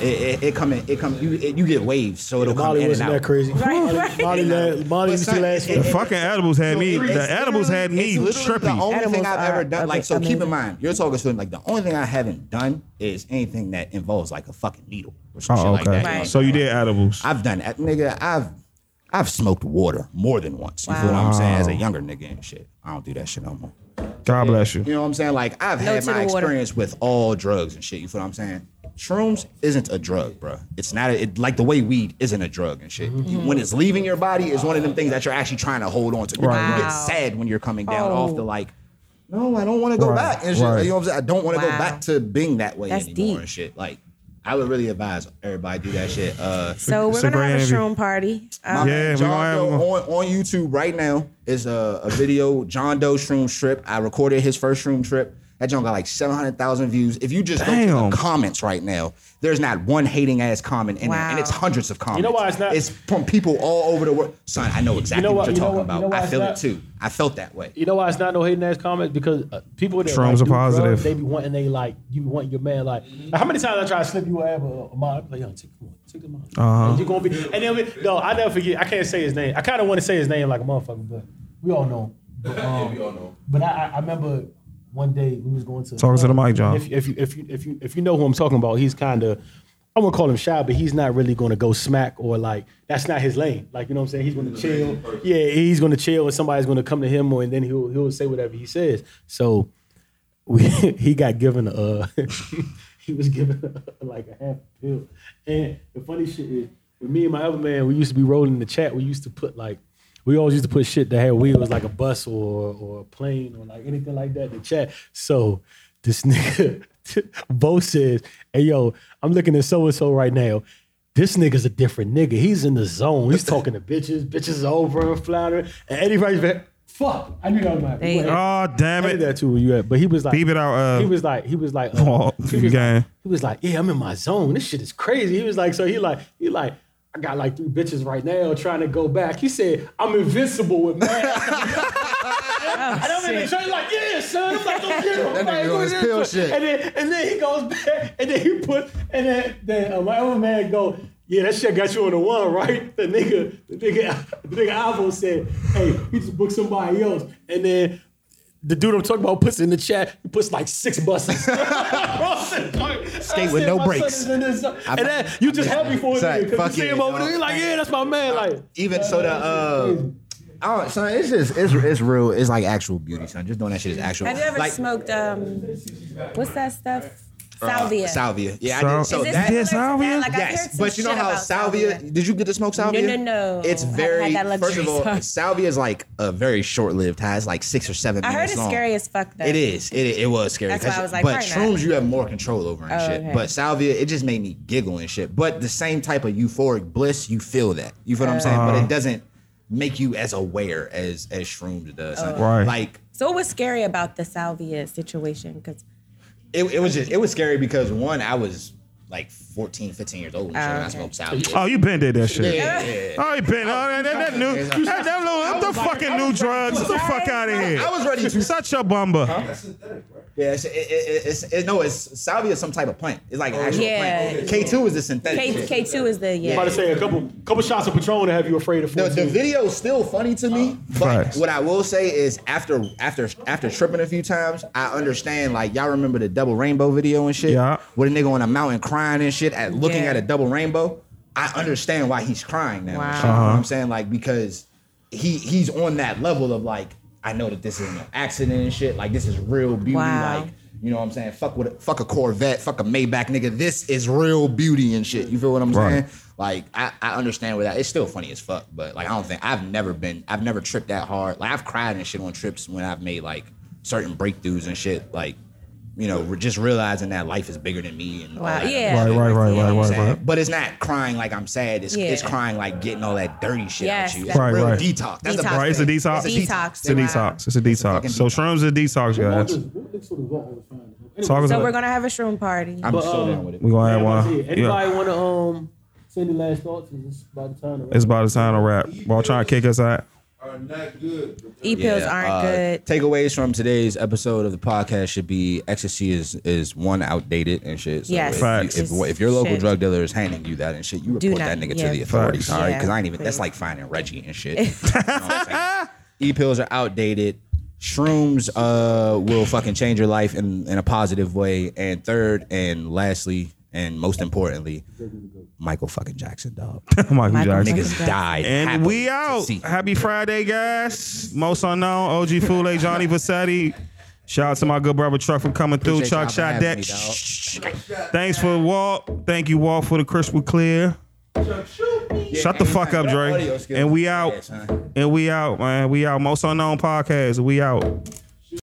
It, it, it come in, it come you it, you get waves, so it'll come Molly in and wasn't out. that crazy. Right, right. Molly, la- Molly But used to son, last it- The it- fucking edibles had me. It's The edibles had me literally- it's literally The trippy. only thing Edibles I've ever are done, like, bit so keep amazing. in mind, you're talking to like the only thing I haven't done is anything that involves like a fucking needle or some oh, shit Oh, like that. okay. you know what So you did edibles. I've done that, nigga. I've I've smoked water more than once. You feel what I'm saying? As a younger nigga and shit, I don't do that shit no more. God bless you. You know what I'm saying? Like I've No had my the water. experience with all drugs and shit. You feel what I'm saying? shrooms isn't a drug, bro. It's not a, it, like the way weed isn't a drug and shit. You- when it's leaving your body, it's one of them things that you're actually trying to hold on to. You get sad when you're coming down Oh. off the like. No, I don't want to go Right, back and shit. right. You know what I'm saying? I don't want to go back to being that way That's anymore deep. and shit. Like, I would really advise everybody do that shit. Uh, So we're gonna have a shroom party. Um, Yeah, John gonna have- Doe on, on YouTube right now is a, a video, John Doe Shroom Trip. I recorded his first Shroom Trip. That joint got like 700,000 views. If you just go to Damn. the comments right now, there's not one hating ass comment in there. And it's hundreds of comments. You know why it's not- It's from people all over the world. Son, I know exactly know what, what- you're you talking what- you about. know I feel not- it too. I felt that way. You know why it's not no hating ass comments? Because uh, people that Shrooms like, are positive. drugs, they be wanting they like you want your man like how many times I try to slip you whatever a mom like yo take come on take the mom Uh-huh. you're gonna be and then we- no I never forget I can't say his name I kind of want to say his name like a motherfucker but we all know him. but, um, we all know. but I, I- I remember one day we was going to Talking to the mic, John. if, if you if you if you if you know who I'm talking about he's kind of I won't call him shy, but he's not really going to go smack or like that's not his lane. Like you know what I'm saying? He's going to chill. Yeah, he's going to chill, and somebody's going to come to him, or and then he'll he'll say whatever he says. So we he got given a he was given a, like a half pill. And the funny shit is, with me and my other man, we used to be rolling in the chat. We used to put like we always used to put shit that had wheels, like a bus or or a plane or like anything like that in the chat. So this nigga Bo says, "Hey yo, I'm looking at so and so right now." This nigga's a different nigga. He's in the zone. He's talking to bitches. Bitches is over and floundering. And Eddie writes back, fuck. I knew that was my There. Oh damn I it! that too where you at. But he was like, Beep it out, uh, he was like, he was like, uh, Paul, he, was like he was like, yeah, I'm in my zone. This shit is crazy. He was like, so he like, he like, I got like three bitches right now trying to go back. He said, I'm invincible with man. and I'm in the church like, yeah, son. I'm like, go get him. That Like, nigga go on his pill shit. And then and then he goes back and then he put and then then uh, my other man go. Yeah, that shit got you on the one, right? The nigga, the nigga, the nigga Alvo said, "Hey, he just booked somebody else," and then the dude I'm talking about puts in the chat. He puts like six buses. Skate with no brakes. And then you just happy for him Sorry, because fuck you see it, him over there. dog. You're like, yeah, that's my man. Like, Even so, the uh, I don't, son, it's just it's it's real. It's like actual beauty, son. Just doing that shit is actual. Have you ever like, smoked um, what's that stuff? Salvia. Salvia. Yeah, I did. So Is this that salvia? that? Like, yes, but you know how about salvia, Did you get to smoke salvia? No, no, no. It's very. that first of all, so- salvia is like a very short-lived high. It's like six or seven I heard it's long. scary as fuck though. It is. It, it was scary. That's why 'cause- I was like, but shrooms, you have more control over and Oh, shit. okay. But salvia, it just made me giggle and shit. But the same type of euphoric bliss, you feel that. You feel what I'm saying? But Uh-huh. it doesn't make you as aware as as shrooms does. Oh. Right. Like So what was scary about the salvia situation? Because it, it was just it was scary because one, I was like 14, 15 years old and shit, Oh, when I okay. smoked salvia. Oh, you been did that shit. yeah, yeah, yeah. Oh, you been. Oh, that, that, that new. That, that little, them the fucking new drugs. Get the fuck out of here. I was ready to Such a bumper. Yeah, it's, it, it, it's, it, no, it's salvia is some type of plant. It's like an actual Yeah. plant. K two is the synthetic. K, K2 is the yeah. I'm about to say a couple couple shots of Patron to have you afraid of. The, the 14. video is still funny to me, but Facts. what I will say is after after after tripping a few times, I understand. Like y'all remember the double rainbow video and shit, Yeah. with a nigga on a mountain crying and shit at looking Yeah. at a double rainbow. I understand why he's crying now. and Wow. shit, You know what I'm uh-huh. saying? Like because he he's on that level of like I know that this isn't an accident and shit. Like this is real beauty. Wow. Like you know what I'm saying? Fuck with a, fuck a Corvette, fuck a Maybach, nigga. This is real beauty and shit. You feel what I'm Right. saying? Like I, I understand where that it's still funny as fuck, but like I don't think I've never been I've never tripped that hard. Like I've cried and shit on trips when I've made like certain breakthroughs and shit. Like you know, re- just realizing that life is bigger than me and Wow, yeah. Right, right, right, You right, right, right. But it's not crying like I'm sad. It's, Yeah. it's crying like getting all that dirty shit Yes, out you. It's that's Right, real right. detox. That's Detox. best Right, it's a detox. It's a detox. Detox. It's a detox. It's a detox. So shrooms is a detox, guys. Talk us So we're gonna have a shroom party. I'm But, so um, down with it. we gonna have one. Anybody Yeah. want to um send your last thoughts? Is this by the time? to It's about the time to wrap. While trying to kick us out. Are not good. E pills aren't uh, good. Takeaways from today's episode of the podcast should be ecstasy is is one outdated and shit. So Yes. if, Facts. you- if, if your local Shit. drug dealer is handing you that and shit, you report not- that nigga yeah. to the authorities, Facts. all right? Yeah, Because I ain't even. That's like finding Reggie and shit. You know what I'm saying? E pills are outdated. Shrooms uh will fucking change your life in in a positive way. And third and lastly and most importantly, Michael fucking Jackson, dog. Michael Michael Jackson. Jackson. Niggas died. And we out. Happy Friday, guys. Most unknown, OG Fule, Johnny Vassetti. Shout out to my good brother Chuck for coming through. Appreciate Chuck shot having that. Thanks for Walt. Thank you, Walt, for the crystal clear. Shut the fuck up, Dre. And we out. And we out, man. We out. Most unknown podcast. We out.